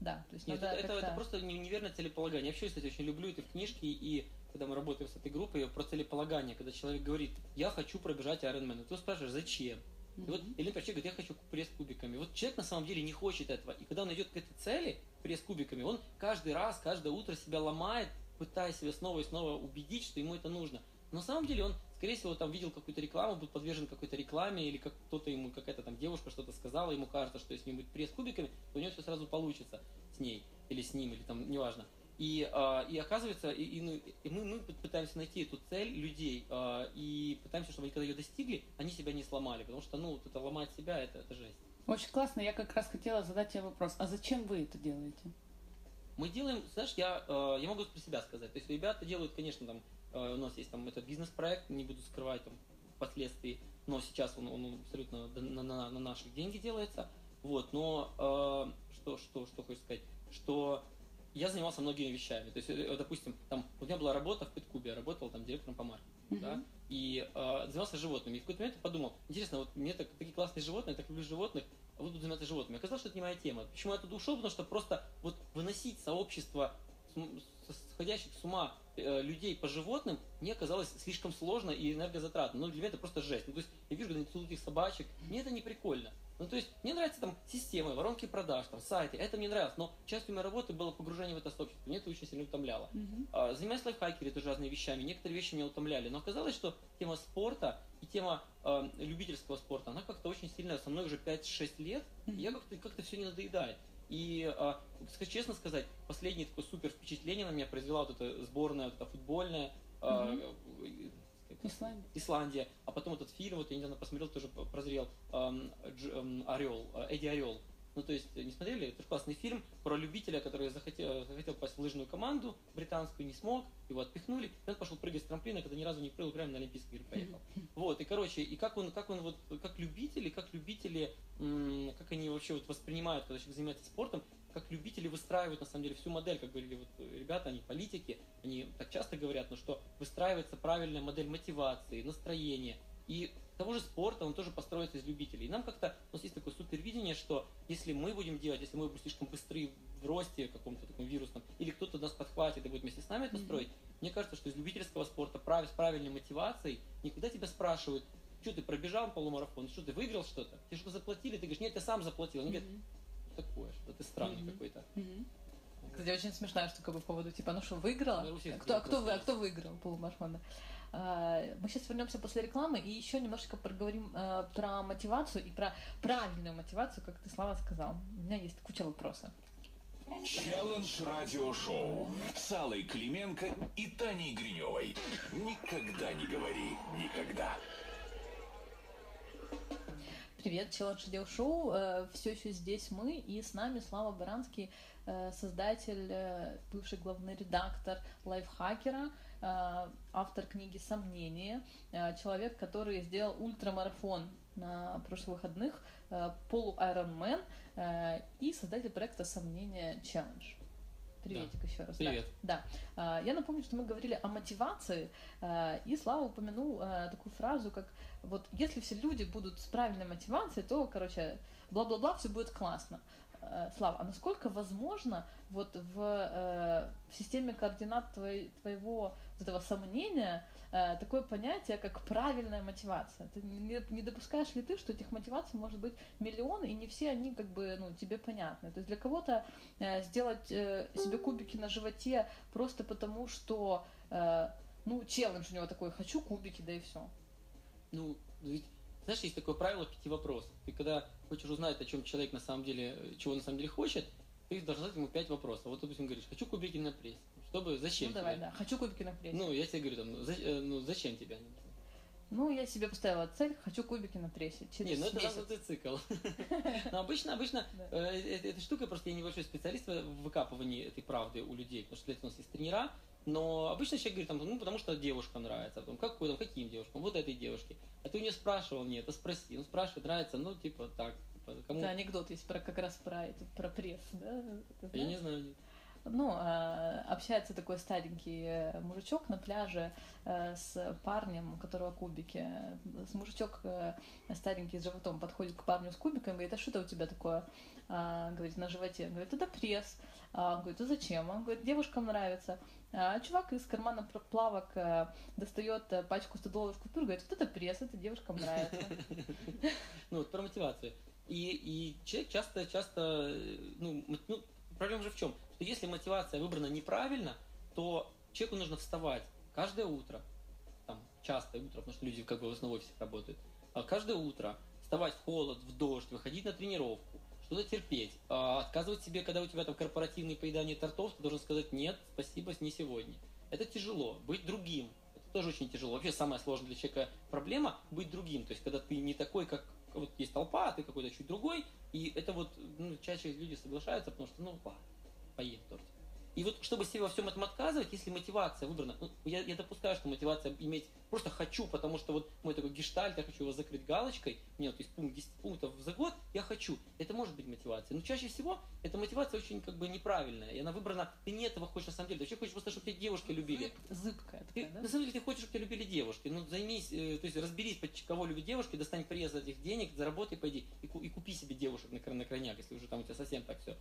да, то есть Нет, это, это, это просто неверное целеполагание. Я вообще, кстати, очень люблю это в книжке, и когда мы работаем с этой группой, про целеполагание, когда человек говорит, я хочу пробежать Ironman, ты спрашиваешь, зачем? И вот, или, человек говорит, я хочу пресс кубиками. Вот человек на самом деле не хочет этого. И когда он идет к этой цели, пресс кубиками, он каждый раз, каждое утро себя ломает, пытаясь себя снова и снова убедить, что ему это нужно. Но на самом деле он, скорее всего, там видел какую-то рекламу, будет подвержен какой-то рекламе, или как кто-то ему, какая-то там девушка что-то сказала, ему кажется, что если будет пресс кубиками, то у него все сразу получится с ней, или с ним, или там, неважно. И, э, и оказывается, и, и, ну, и мы, мы пытаемся найти эту цель людей э, и пытаемся, чтобы они, когда ее достигли, они себя не сломали, потому что, ну, вот это ломать себя, это, это жесть. Очень классно. Я как раз хотела задать тебе вопрос. А зачем вы это делаете? Мы делаем, знаешь, я, э, я могу про себя сказать. То есть ребята делают, конечно, там, у нас есть там этот бизнес-проект, не буду скрывать там впоследствии, но сейчас он, он абсолютно на, на, на наши деньги делается. Вот, но э, что, что, что хочешь сказать, что я занимался многими вещами. То есть, э, допустим, там, у меня была работа в Петкубе, я работал там директором по маркетингу, uh-huh. да, и э, занимался животными. И в какой-то момент я подумал, интересно, вот мне так, такие классные животные, я так люблю животных, а буду заниматься животными. Оказалось, что это не моя тема. Почему я туда ушел? Потому что просто вот выносить сообщество сходящих с ума э, людей по животным мне казалось слишком сложно и энергозатратно. Ну, для меня это просто жесть. Ну, то есть я вижу, когда они целуют этих собачек, мне это не прикольно. Ну, то есть, мне нравятся там системы, воронки продаж, там, сайты, это мне нравилось, но частью моей работы было погружение в это сообщество, мне это очень сильно утомляло. Мгм. А, Занимаясь лайфхакерами, тоже разными вещами, некоторые вещи меня утомляли, но оказалось, что тема спорта и тема э, любительского спорта, она как-то очень сильно со мной уже 5-6 лет, и я как-то как все не надоедает. И, э, честно сказать, последнее такое супер впечатление на меня произвела вот эта сборная, вот эта футбольная, как- Исландия. Исландия, а потом этот фильм, вот я недавно посмотрел, тоже прозрел, эм, Дж- эм, Орел, э, Эдди Орел. Ну, то есть, э, не смотрели? Это классный фильм про любителя, который захотел, захотел попасть в лыжную команду британскую, не смог, его отпихнули, и он пошел прыгать с трамплина, когда ни разу не прыгал, прямо на Олимпийские игры поехал. [laughs] Вот, и, короче, и как он, как он вот, как любители, как любители, как они вообще вот воспринимают, когда человек занимается спортом, как любители выстраивают, на самом деле, всю модель, как говорили вот э, ребята, они политики, они так часто говорят, но что выстраивается правильная модель мотивации, настроения. И того же спорта, он тоже построится из любителей. И нам как-то, у нас есть такое супервидение, что если мы будем делать, если мы будем слишком быстры в росте каком-то таком вирусном, или кто-то нас подхватит и будет вместе с нами это Мгм. строить, мне кажется, что из любительского спорта прав- с правильной мотивацией, никогда тебя спрашивают, что ты пробежал полумарафон, что ты выиграл что-то, тебе что-то заплатили, ты говоришь, нет, я сам заплатил. Они говорят, Такое, что ты странный Мгм. какой-то. Мгм. Кстати, очень смешная штука по поводу, типа, ну что, выиграла? Ну, Кто, а кто, вы, а кто выиграл полумарафон? да? А, Мы сейчас вернемся после рекламы и еще немножечко проговорим э, про мотивацию и про правильную мотивацию, как ты, Слава, сказал. У меня есть куча вопросов. Челлендж радиошоу с Аллой Клименко и Таней Гриневой. Никогда не говори никогда. Привет, Челлендж Дел Шоу. Все еще здесь мы, и с нами Слава Баранский, э, создатель, э, бывший главный редактор лайфхакера, э, автор книги «Сомнения», э, человек, который сделал ультрамарафон на прошлых выходных, э, полу-айронмен э, и создатель проекта «Сомнения Челлендж». Приветик еще раз. да. Привет. Да. А, Я напомню, что мы говорили о мотивации, и Слава упомянул такую фразу, как вот если все люди будут с правильной мотивацией, то, короче, бла-бла-бла, все будет классно. А, Слава, а насколько возможно вот в, э, в системе координат твоей- твоего вот этого сомнения э, такое понятие, как правильная мотивация? Ты не, не допускаешь ли ты, что этих мотиваций может быть миллион, и не все они как бы ну, тебе понятны? То есть для кого-то э, сделать э, себе кубики на животе просто потому, что э, ну, челлендж у него такой, хочу кубики, да и все. Ну, ведь, знаешь, есть такое правило пяти вопросов. Ты когда хочешь узнать, о чем человек на самом деле, э, чего на самом деле хочет, ты должен задать ему пять вопросов. Вот, допустим, говоришь, хочу кубики на пресс. Чтобы, зачем ну давай, тебе? да, хочу кубики на прессе. Ну, Ну, я тебе говорю, там, ну, за- э, ну, зачем тебе они? я себе поставила цель, хочу кубики на прессе. Через Не, ну это месяц. разный цикл. [laughs] Но обычно, обычно, э, э, эта штука, просто я небольшой специалист в выкапывании этой правды у людей, потому что для этого у нас есть тренера, но обычно человек говорит, там, ну, потому что девушкам нравится, а потом, какой, там, каким девушкам, вот этой девушке. А ты у нее спрашивал, нет, а спроси. Он спрашивает, нравится, ну, типа, так, типа, кому? Это анекдот есть про как раз про это, про пресс, да? Я не знаю, нет. Ну, а, общается такой старенький э, мужичок на пляже э, с парнем, у которого кубики. С мужичок э, старенький с животом подходит к парню с кубиком и говорит, а что это у тебя такое? А, говорит, на животе. Он говорит, это пресс. Он говорит, а зачем? Он говорит, девушкам нравится. А чувак из кармана плавок э, достает э, пачку 100 долларов купюр, говорит, вот это пресс, это девушкам нравится. Ну, вот про мотивацию. И, и человек часто, часто, э, ну, ну, проблема же в чем? Что если мотивация выбрана неправильно, то человеку нужно вставать каждое утро, там, частое утро, потому что люди как бы в основном в офисах работают, а каждое утро вставать в холод, в дождь, выходить на тренировку, что-то терпеть, а, отказывать себе, когда у тебя там корпоративное поедание тортов, ты должен сказать нет, спасибо, не сегодня. Это тяжело. Быть другим, это тоже очень тяжело. Вообще самая сложная для человека проблема быть другим. То есть, когда ты не такой, как вот есть толпа, а ты какой-то чуть другой, и это вот ну, чаще люди соглашаются, потому что, ну, ладно. И вот чтобы себе во всем этом отказывать, если мотивация выбрана, ну, я, я допускаю, что мотивация иметь просто хочу, потому что вот мой такой гештальт, я хочу его закрыть галочкой, у меня вот есть пункт 10 пунктов за год, я хочу. Это может быть мотивация. Но чаще всего эта мотивация очень как бы неправильная, и она выбрана, ты не этого хочешь на самом деле, ты вообще хочешь просто, чтобы тебя девушки любили. Зыб- Зыбкая Ты, такая, да? На самом деле ты хочешь, чтобы тебя любили девушки. Ну займись, э, то есть разберись, кого любят девушки, достань пресс этих денег, заработай, пойди и, и купи себе девушек на, на крайняк, если уже там у тебя совсем так все,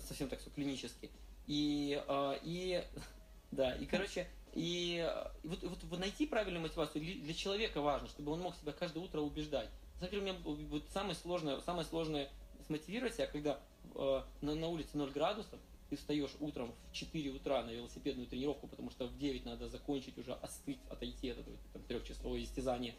совсем так все клинически. И, э, и [laughs] да, и короче, и, э, вот, вот, вот найти правильную мотивацию для, человека важно, чтобы он мог себя каждое утро убеждать. На самом деле, у меня вот самое сложное, самое сложное смотивировать себя, когда э, на, на улице 0 градусов, ты встаешь утром в 4 утра на велосипедную тренировку, потому что в 9 надо закончить уже остыть, отойти от этого трехчасового истязания.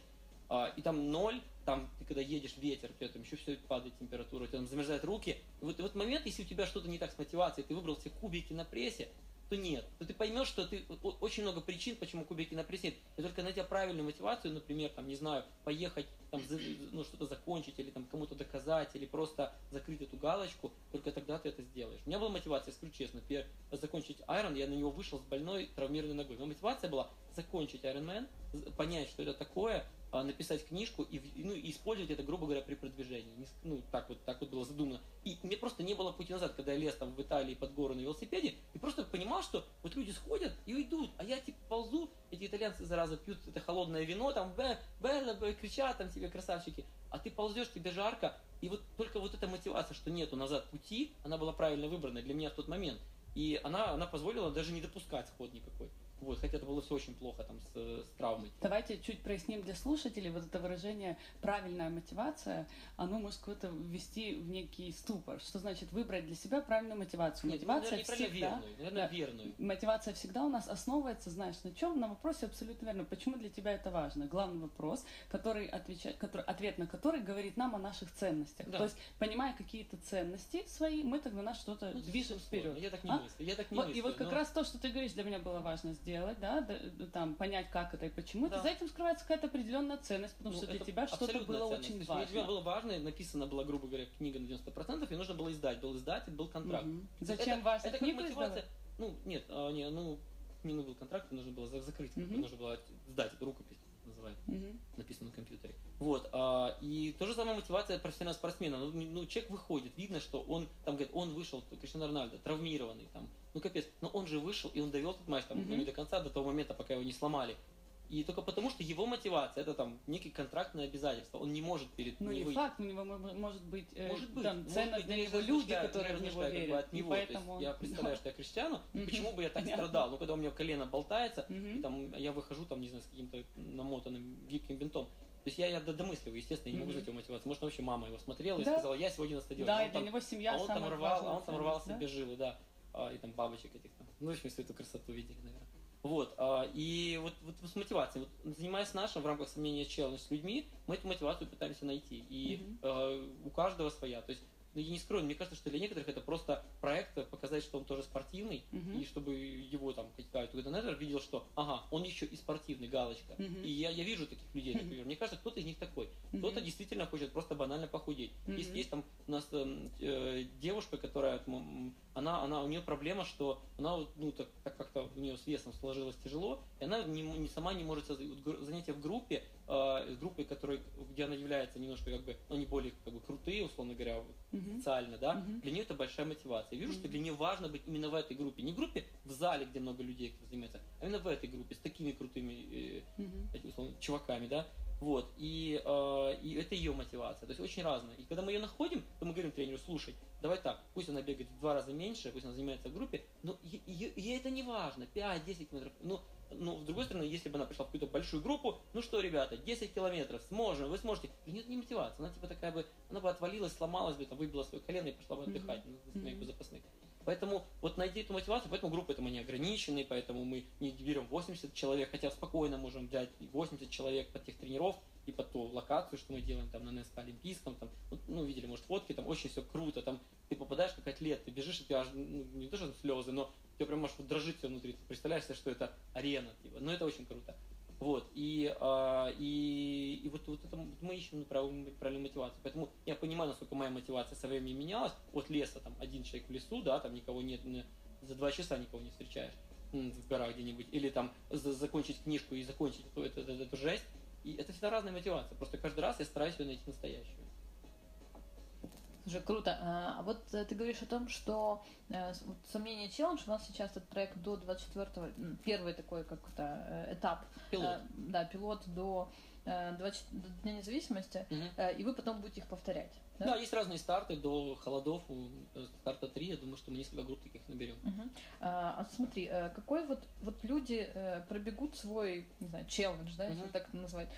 А, и там ноль, там ты когда едешь, ветер, тебя там еще все падает температура, у тебя там замерзают руки. И вот, и вот момент, если у тебя что-то не так с мотивацией, ты выбрал все кубики на прессе, то нет. То ты поймешь, что ты очень много причин, почему кубики на прессе нет. И только найдя правильную мотивацию, например, там, не знаю, поехать, там, ну, что-то закончить, или там кому-то доказать, или просто закрыть эту галочку, только тогда ты это сделаешь. У меня была мотивация, скажу честно, первое, закончить Iron, я на него вышел с больной травмированной ногой. Но мотивация была закончить Iron Man, понять, что это такое, написать книжку и, ну, использовать это, грубо говоря, при продвижении. Ну, так вот, так вот было задумано. И мне просто не было пути назад, когда я лез там в Италии под гору на велосипеде, и просто понимал, что вот люди сходят и уйдут, а я типа ползу, эти итальянцы, зараза, пьют это холодное вино, там, бэ, бэ, бэ, кричат там тебе красавчики, а ты ползешь, тебе жарко, и вот только вот эта мотивация, что нету назад пути, она была правильно выбрана для меня в тот момент. И она, она позволила даже не допускать сход никакой. Вот, хотя это было все очень плохо там с, с травмой. Давайте чуть проясним для слушателей вот это выражение «правильная мотивация», оно может кого-то ввести в некий ступор. Что значит выбрать для себя правильную мотивацию? Нет, мотивация наверное, всегда... Верную, наверное, да, верную. Мотивация всегда у нас основывается, знаешь, на чем? На вопросе абсолютно верно. Почему для тебя это важно? Главный вопрос, который отвечает, который, ответ на который говорит нам о наших ценностях. Да. То есть, понимая какие-то ценности свои, мы тогда нас что-то ну, движем вперед. Я так не а? мыслю. Я так не вот, мыслю, и вот как но... раз то, что ты говоришь, для меня было важно сделать да, там понять, как это и почему, да. это за этим скрывается какая-то определенная ценность, потому ну, что для тебя что-то было ценность. очень важно. Для тебя было важно, написана была, грубо говоря, книга на 90%, и нужно было издать. Был издатель, был контракт. Угу. Зачем это, важно это как мотивация. Издавать? Ну, нет, а, не, ну, книгу был контракт, нужно было закрыть, угу. нужно было сдать рукопись называют, угу. написано на компьютере. Вот, а, и то же самое мотивация профессионального спортсмена. Ну, ну, человек выходит, видно, что он, там, говорит, он вышел, Криштиану Рональдо, травмированный, там, ну, капец, но он же вышел, и он довел этот матч, там, угу. ну, не до конца, до того момента, пока его не сломали. И только потому, что его мотивация это там некий контрактное обязательство. Он не может перед Ну, не выйти. факт, у него может быть, э, может быть там, ценность для него люди, которые в него верят. Как бы от него. Поэтому... есть, я [laughs] представляю, что я крестьяну, почему бы я так страдал? Ну, когда у меня колено болтается, и там я выхожу, там, не знаю, с каким-то намотанным гибким бинтом. То есть я, я домысливаю, естественно, я не могу mm-hmm. его мотивацию. Может, вообще мама его смотрела и да. сказала, я сегодня на стадионе. Да, а и для там, него семья а он там рвал, а он там рвал себе жилы, да. А, и там бабочек этих там. Ну, в общем, всю эту красоту видели, наверное. Вот, а, и вот, вот с мотивацией, вот, занимаясь нашим в рамках сомнения челлендж с людьми, мы эту мотивацию пытаемся найти. И mm-hmm. э, у каждого своя. То есть, ну, я не скрою, мне кажется, что для некоторых это просто проект показать, что он тоже спортивный, mm-hmm. и чтобы его там какой-то Network видел, что ага, он еще и спортивный, галочка. Mm-hmm. И я, я вижу таких людей, например. Mm-hmm. Мне кажется, кто-то из них такой. Mm-hmm. Кто-то действительно хочет просто банально похудеть. Mm-hmm. Есть, есть там у нас э, э, девушка, которая она, она, у нее проблема, что она, ну, так, так как-то у нее с весом сложилось тяжело, и она не, не сама не может занятия в группе, э, группой, которой, где она является немножко как бы, ну, не более как бы крутые, условно говоря, uh-huh. социально, да, uh-huh. для нее это большая мотивация. Я вижу, uh-huh. что для нее важно быть именно в этой группе, не в группе в зале, где много людей, кто занимается, а именно в этой группе, с такими крутыми, э, uh-huh. условно, чуваками, да, вот, и, э, и это ее мотивация, то есть очень разная. И когда мы ее находим, то мы говорим тренеру, слушай, давай так, пусть она бегает в два раза меньше, пусть она занимается в группе, но ей, ей это не важно, 5-10 километров. Ну, но с другой стороны, если бы она пришла в какую-то большую группу, ну что, ребята, 10 километров, сможем, вы сможете. И нет, не мотивация, она типа такая бы, она бы отвалилась, сломалась бы, там, выбила свое колено и пошла бы отдыхать mm-hmm. на скамейку запасных. Поэтому вот найти эту мотивацию, поэтому группы это мы не ограничены, поэтому мы не берем 80 человек, хотя спокойно можем взять 80 человек под тех тренеров, и под ту локацию, что мы делаем там на НСК Олимпийском, там, ну, видели, может, фотки, там очень все круто, там ты попадаешь как атлет, ты бежишь, и тебя аж, ну, не то, что слезы, но тебя прям может дрожить все внутри, ты представляешь себе, что это арена, типа, но это очень круто. Вот, и, а, и, и вот, вот это мы ищем ну, правильную, мотивацию. Поэтому я понимаю, насколько моя мотивация со временем менялась. От леса, там, один человек в лесу, да, там никого нет, за два часа никого не встречаешь в горах где-нибудь. Или там закончить книжку и закончить эту, эту, эту, эту жесть и это всегда разная мотивация. Просто каждый раз я стараюсь ее найти настоящую. Слушай, круто. А, а вот э, ты говоришь о том, что э, вот, сомнение челлендж, у нас сейчас этот проект до 24-го, первый такой как-то э, этап. Пилот. Да, пилот до, 20, до Дня независимости, угу. и вы потом будете их повторять. Да? Да, есть разные старты до холодов, у э, старта 3, я думаю, что мы несколько групп таких наберем. Мгм. А, а смотри, э, какой вот, вот люди э, пробегут свой, не знаю, челлендж, да, если Мгм. так это назвать.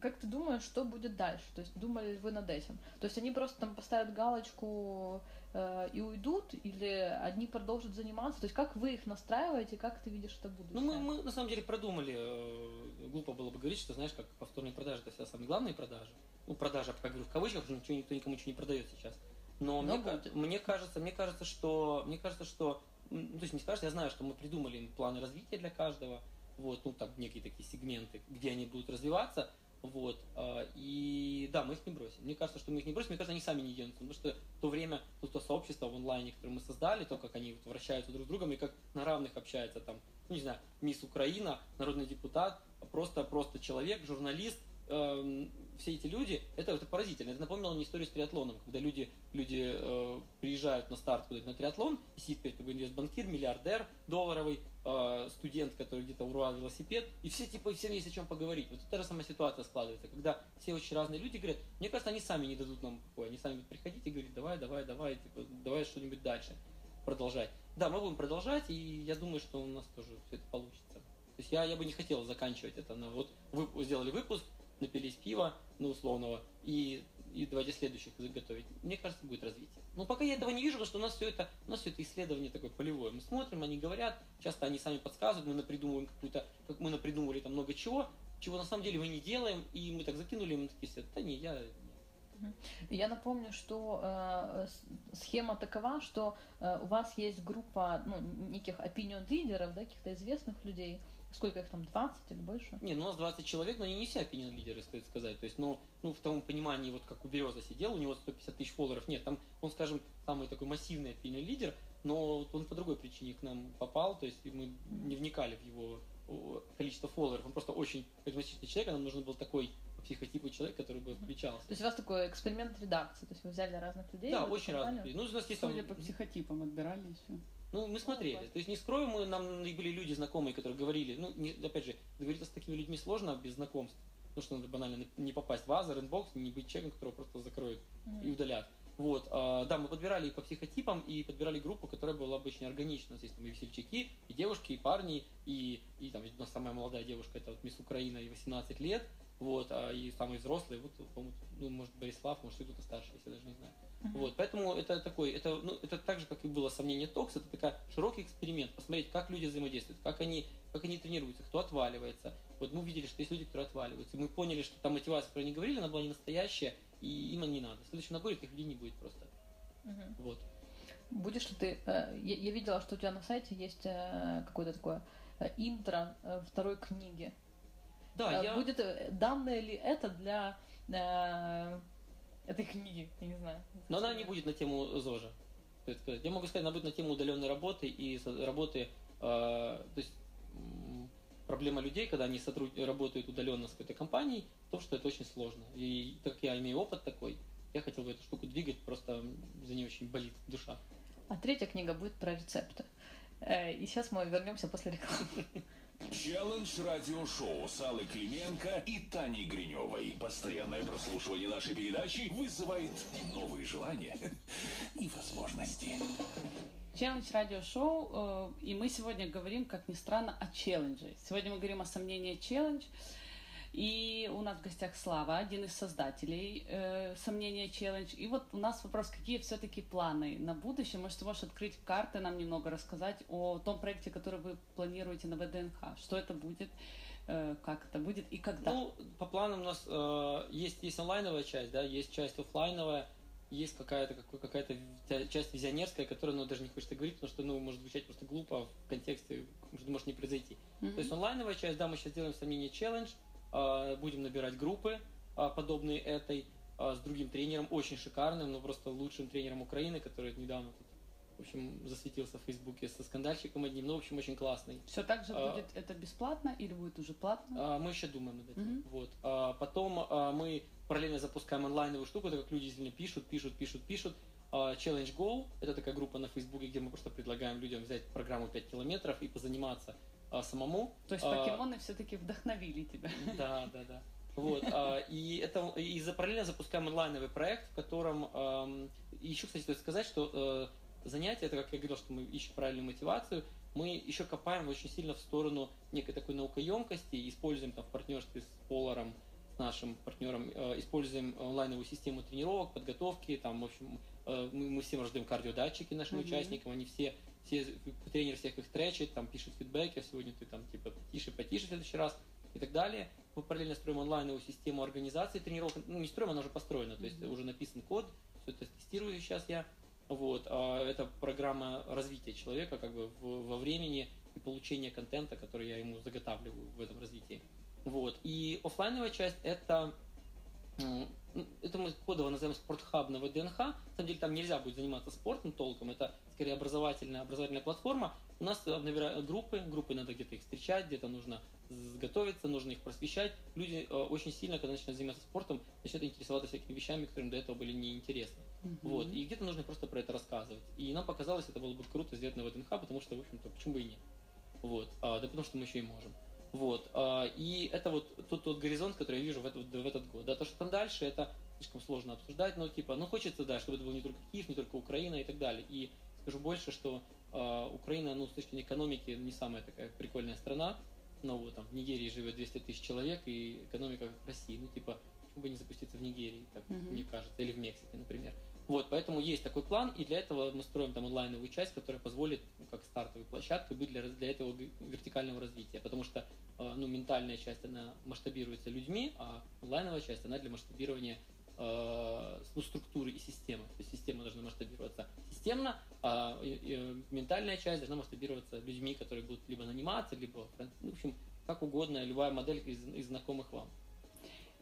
Как ты думаешь, что будет дальше? То есть думали ли вы над этим? То есть они просто там поставят галочку и уйдут, или одни продолжат заниматься? То есть как вы их настраиваете, как ты видишь это будущее? Ну, мы, мы на самом деле продумали, э, глупо было бы говорить, что, знаешь, как повторные продажи, это всегда самые главные продажи. Ну, продажа, как говорю, в кавычках, потому что ничего, никто никому ничего не продает сейчас. Но, Но мне, будет. мне кажется, мне кажется, что, мне кажется, что, ну, то есть не скажешь, я знаю, что мы придумали планы развития для каждого, вот, ну, там, некие такие сегменты, где они будут развиваться, вот, а, и да, мы их не бросим. Мне кажется, что мы их не бросим, мне кажется, они сами не денутся, потому что то время, ну, то сообщество в онлайне, которое мы создали, то, как они вот вращаются друг с другом и как на равных общаются, там, ну, не знаю, мисс Украина, народный депутат, просто, просто человек, журналист, эм, все эти люди, это, это поразительно. Это напомнило мне историю с триатлоном, когда люди, люди э, приезжают на старт куда-то на триатлон, и сидит перед тобой инвестбанкир, миллиардер долларовый, э, студент, который где-то урвал велосипед, и все типа всем есть о чем поговорить. Вот та же самая ситуация складывается, когда все очень разные люди говорят, мне кажется, они сами не дадут нам покоя, они сами будут приходить и говорить, давай, давай, давай, типа, давай что-нибудь дальше продолжать. Да, мы будем продолжать, и я думаю, что у нас тоже все это получится. То есть я, я бы не хотел заканчивать это на вот вы сделали выпуск, напились пива, ну, условного, и, и давайте следующих заготовить. Мне кажется, будет развитие. Но пока я этого не вижу, потому что у нас все это, у нас все это исследование такое полевое. Мы смотрим, они говорят, часто они сами подсказывают, мы напридумываем какую-то, как мы напридумывали там много чего, чего на самом деле мы не делаем, и мы так закинули, и мы такие все, да не, я... Я напомню, что э, схема такова, что э, у вас есть группа ну, неких opinion лидеров, да, каких-то известных людей. Сколько их там, 20 или больше? Не, ну у нас 20 человек, но они не все opinion лидеры, стоит сказать. То есть, ну, ну, в том понимании, вот как у Береза сидел, у него 150 тысяч фолловеров. Нет, там он, скажем, самый такой массивный opinion лидер, но вот он по другой причине к нам попал, то есть и мы не вникали в его количество фолловеров. Он просто очень харизматичный человек, а нам нужен был такой по психотипу человек, который бы включался. То есть у вас такой эксперимент редакции, то есть вы взяли разных людей. Да, очень компанию. разные. Ну, у нас есть там- Судя по психотипам отбирали еще. Ну, мы смотрели. То есть не скрою, мы, нам были люди знакомые, которые говорили, ну, не- опять же, договориться с такими людьми сложно без знакомств. Потому что надо банально не попасть в other inbox, не быть человеком, которого просто закроют и удалят. Вот, а, да, мы подбирали и по психотипам, и подбирали группу, которая была бы очень органична. Есть там и весельчаки, и девушки, и парни, и, и там у нас самая молодая девушка, это вот мисс Украина, ей 18 лет, вот, а и самый взрослый, вот, по-моему, ну, может, Борислав, может, и кто-то старше, если я даже не знаю. Вот, поэтому это такой, это, ну, это так же, как и было сомнение Токс, это такой широкий эксперимент, посмотреть, как люди взаимодействуют, как они, как они тренируются, кто отваливается. Вот мы увидели, что есть люди, которые отваливаются. И мы поняли, что та мотивация, о которой они говорили, она была не настоящая, и им она не надо. В следующем наборе этих людей не будет просто. Мгм. Вот. Будешь ли ты... э, Я, я видела, что у тебя на сайте есть э, какое-то такое э, интро второй книги. Да, Э, я... Будет данное ли это для этой книги? Я не знаю. Но она не будет на тему ЗОЖа. стоит сказать. Я могу сказать, она будет на тему удаленной работы и работы, э, то есть проблема людей, когда они сотруд... работают удаленно с какой-то компанией, то, что это очень сложно. И так как я имею опыт такой, я хотел бы эту штуку двигать, просто за нее очень болит душа. А третья книга будет про рецепты. Э, И сейчас мы вернемся после рекламы. [laughs] Челлендж радиошоу с Аллой Клименко и Таней Гриневой. Постоянное прослушивание нашей передачи вызывает новые желания [laughs] и возможности. Челлендж радиошоу, э, и мы сегодня говорим, как ни странно, о челлендже. Сегодня мы говорим о сомнении челлендж. И у нас в гостях Слава, один из создателей э, сомнения челлендж. И вот у нас вопрос, какие все-таки планы на будущее? Может, ты можешь открыть карты, нам немного рассказать о том проекте, который вы планируете на ВДНХ. Что это будет, э, как это будет и когда? Ну, по планам у нас э, есть, есть онлайновая часть, да, есть часть оффлайновая, есть какая-то какая-то часть визионерская, которая, ну, даже не хочется говорить, потому что, ну, может звучать просто глупо в контексте, может, может не произойти. Мгм. То есть онлайновая часть, да, мы сейчас делаем сомнение челлендж, э, будем набирать группы, э, подобные этой, э, с другим тренером, очень шикарным, но просто лучшим тренером Украины, который недавно тут, в общем, засветился в Фейсбуке со скандальщиком одним, ну, в общем, очень классный. Все так же а- будет это бесплатно или будет уже платно? А, Мы еще думаем над этим. Мгм. Вот. А Потом а, мы параллельно запускаем онлайновую штуку, так как люди действительно пишут, пишут, пишут, пишут. А, Challenge Goal – это такая группа на Фейсбуке, где мы просто предлагаем людям взять программу 5 километров и позаниматься а, самому. То есть а- покемоны все-таки вдохновили тебя. Да, да, да. Вот, а, и это и за параллельно запускаем онлайновый проект, в котором эм, еще, кстати, стоит сказать, что э, занятие, это как я говорил, что мы ищем правильную мотивацию, мы еще копаем очень сильно в сторону некой такой наукоемкости, используем там в партнерстве с Поларом, с нашим партнером, э, используем онлайновую систему тренировок, подготовки, там, в общем, э, мы, мы всем раздаем кардиодатчики нашим mm-hmm. участникам, они все, все, тренер всех их тречит, там, пишет фидбэки, а сегодня ты там, типа, тише, потише в следующий раз и так далее. Мы параллельно строим онлайновую систему организации тренировок. Ну, не строим, она уже построена, то есть mm-hmm. уже написан код, все это тестирую сейчас я. Вот, а это программа развития человека как бы в, во времени и получения контента, который я ему заготавливаю в этом развитии. Вот. И офлайновая часть это это мы кодово называем спортхаб на ВДНХ. На самом деле там нельзя будет заниматься спортом толком, это скорее образовательная, образовательная платформа. У нас набирают группы, группы надо где-то их встречать, где-то нужно готовиться, нужно их просвещать. Люди э, очень сильно, когда начинают заниматься спортом, начинают интересоваться всякими вещами, которые до этого были неинтересны. Mm-hmm. Вот. И где-то нужно просто про это рассказывать. И нам показалось, это было бы круто сделать на ВДНХ, потому что, в общем-то, почему бы и нет. Вот. А, да потому что мы еще и можем. Вот. А, и это вот тот, тот горизонт, который я вижу в этот, в этот год. Да, то, что там дальше, это слишком сложно обсуждать, но типа, ну хочется, да, чтобы это был не только Киев, не только Украина и так далее. И скажу больше, что э, Украина, ну, с точки зрения экономики, не самая такая прикольная страна. Ну, вот там в Нигерии живет 200 тысяч человек, и экономика как России. Ну, типа, почему бы не запуститься в Нигерии, как mm-hmm. мне кажется, или в Мексике, например. Вот, поэтому есть такой план, и для этого мы строим там онлайновую часть, которая позволит, ну, как стартовой площадкой, быть для, для этого вертикального развития. Потому что, э, ну, ментальная часть, она масштабируется людьми, а онлайновая часть, она для масштабирования э, ну, структуры и системы. То есть система должна масштабироваться системно, а ментальная часть должна масштабироваться людьми, которые будут либо наниматься, либо, ну, в общем, как угодно, любая модель из, из знакомых вам.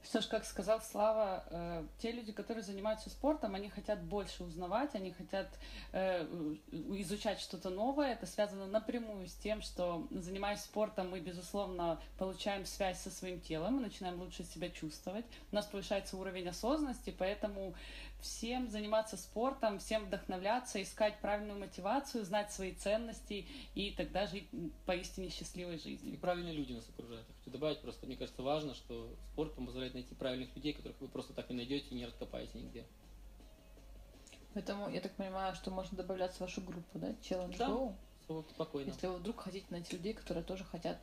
Что ж, как сказал Слава, э, те люди, которые занимаются спортом, они хотят больше узнавать, они хотят э, изучать что-то новое. Это связано напрямую с тем, что занимаясь спортом, мы, безусловно, получаем связь со своим телом, мы начинаем лучше себя чувствовать. У нас повышается уровень осознанности, поэтому всем заниматься спортом, всем вдохновляться, искать правильную мотивацию, знать свои ценности и тогда жить поистине счастливой жизнью. И правильные люди нас окружают. Я хочу добавить, просто мне кажется важно, что спорт позволяет найти правильных людей, которых вы просто так не найдете и не раскопаете нигде. Поэтому я так понимаю, что можно добавляться в вашу группу, да? Челлендж да, спокойно. Если вы вдруг хотите найти людей, которые тоже хотят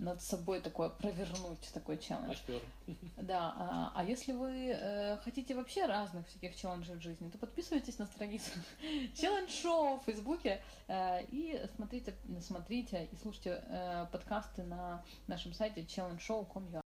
над собой такое провернуть, такой челлендж. Мастер. Да, а, а если вы э, хотите вообще разных всяких челленджей в жизни, то подписывайтесь на страницу [laughs] Челлендж Шоу в Фейсбуке э, и смотрите, смотрите и слушайте э, подкасты на нашем сайте challengeshow.com.ua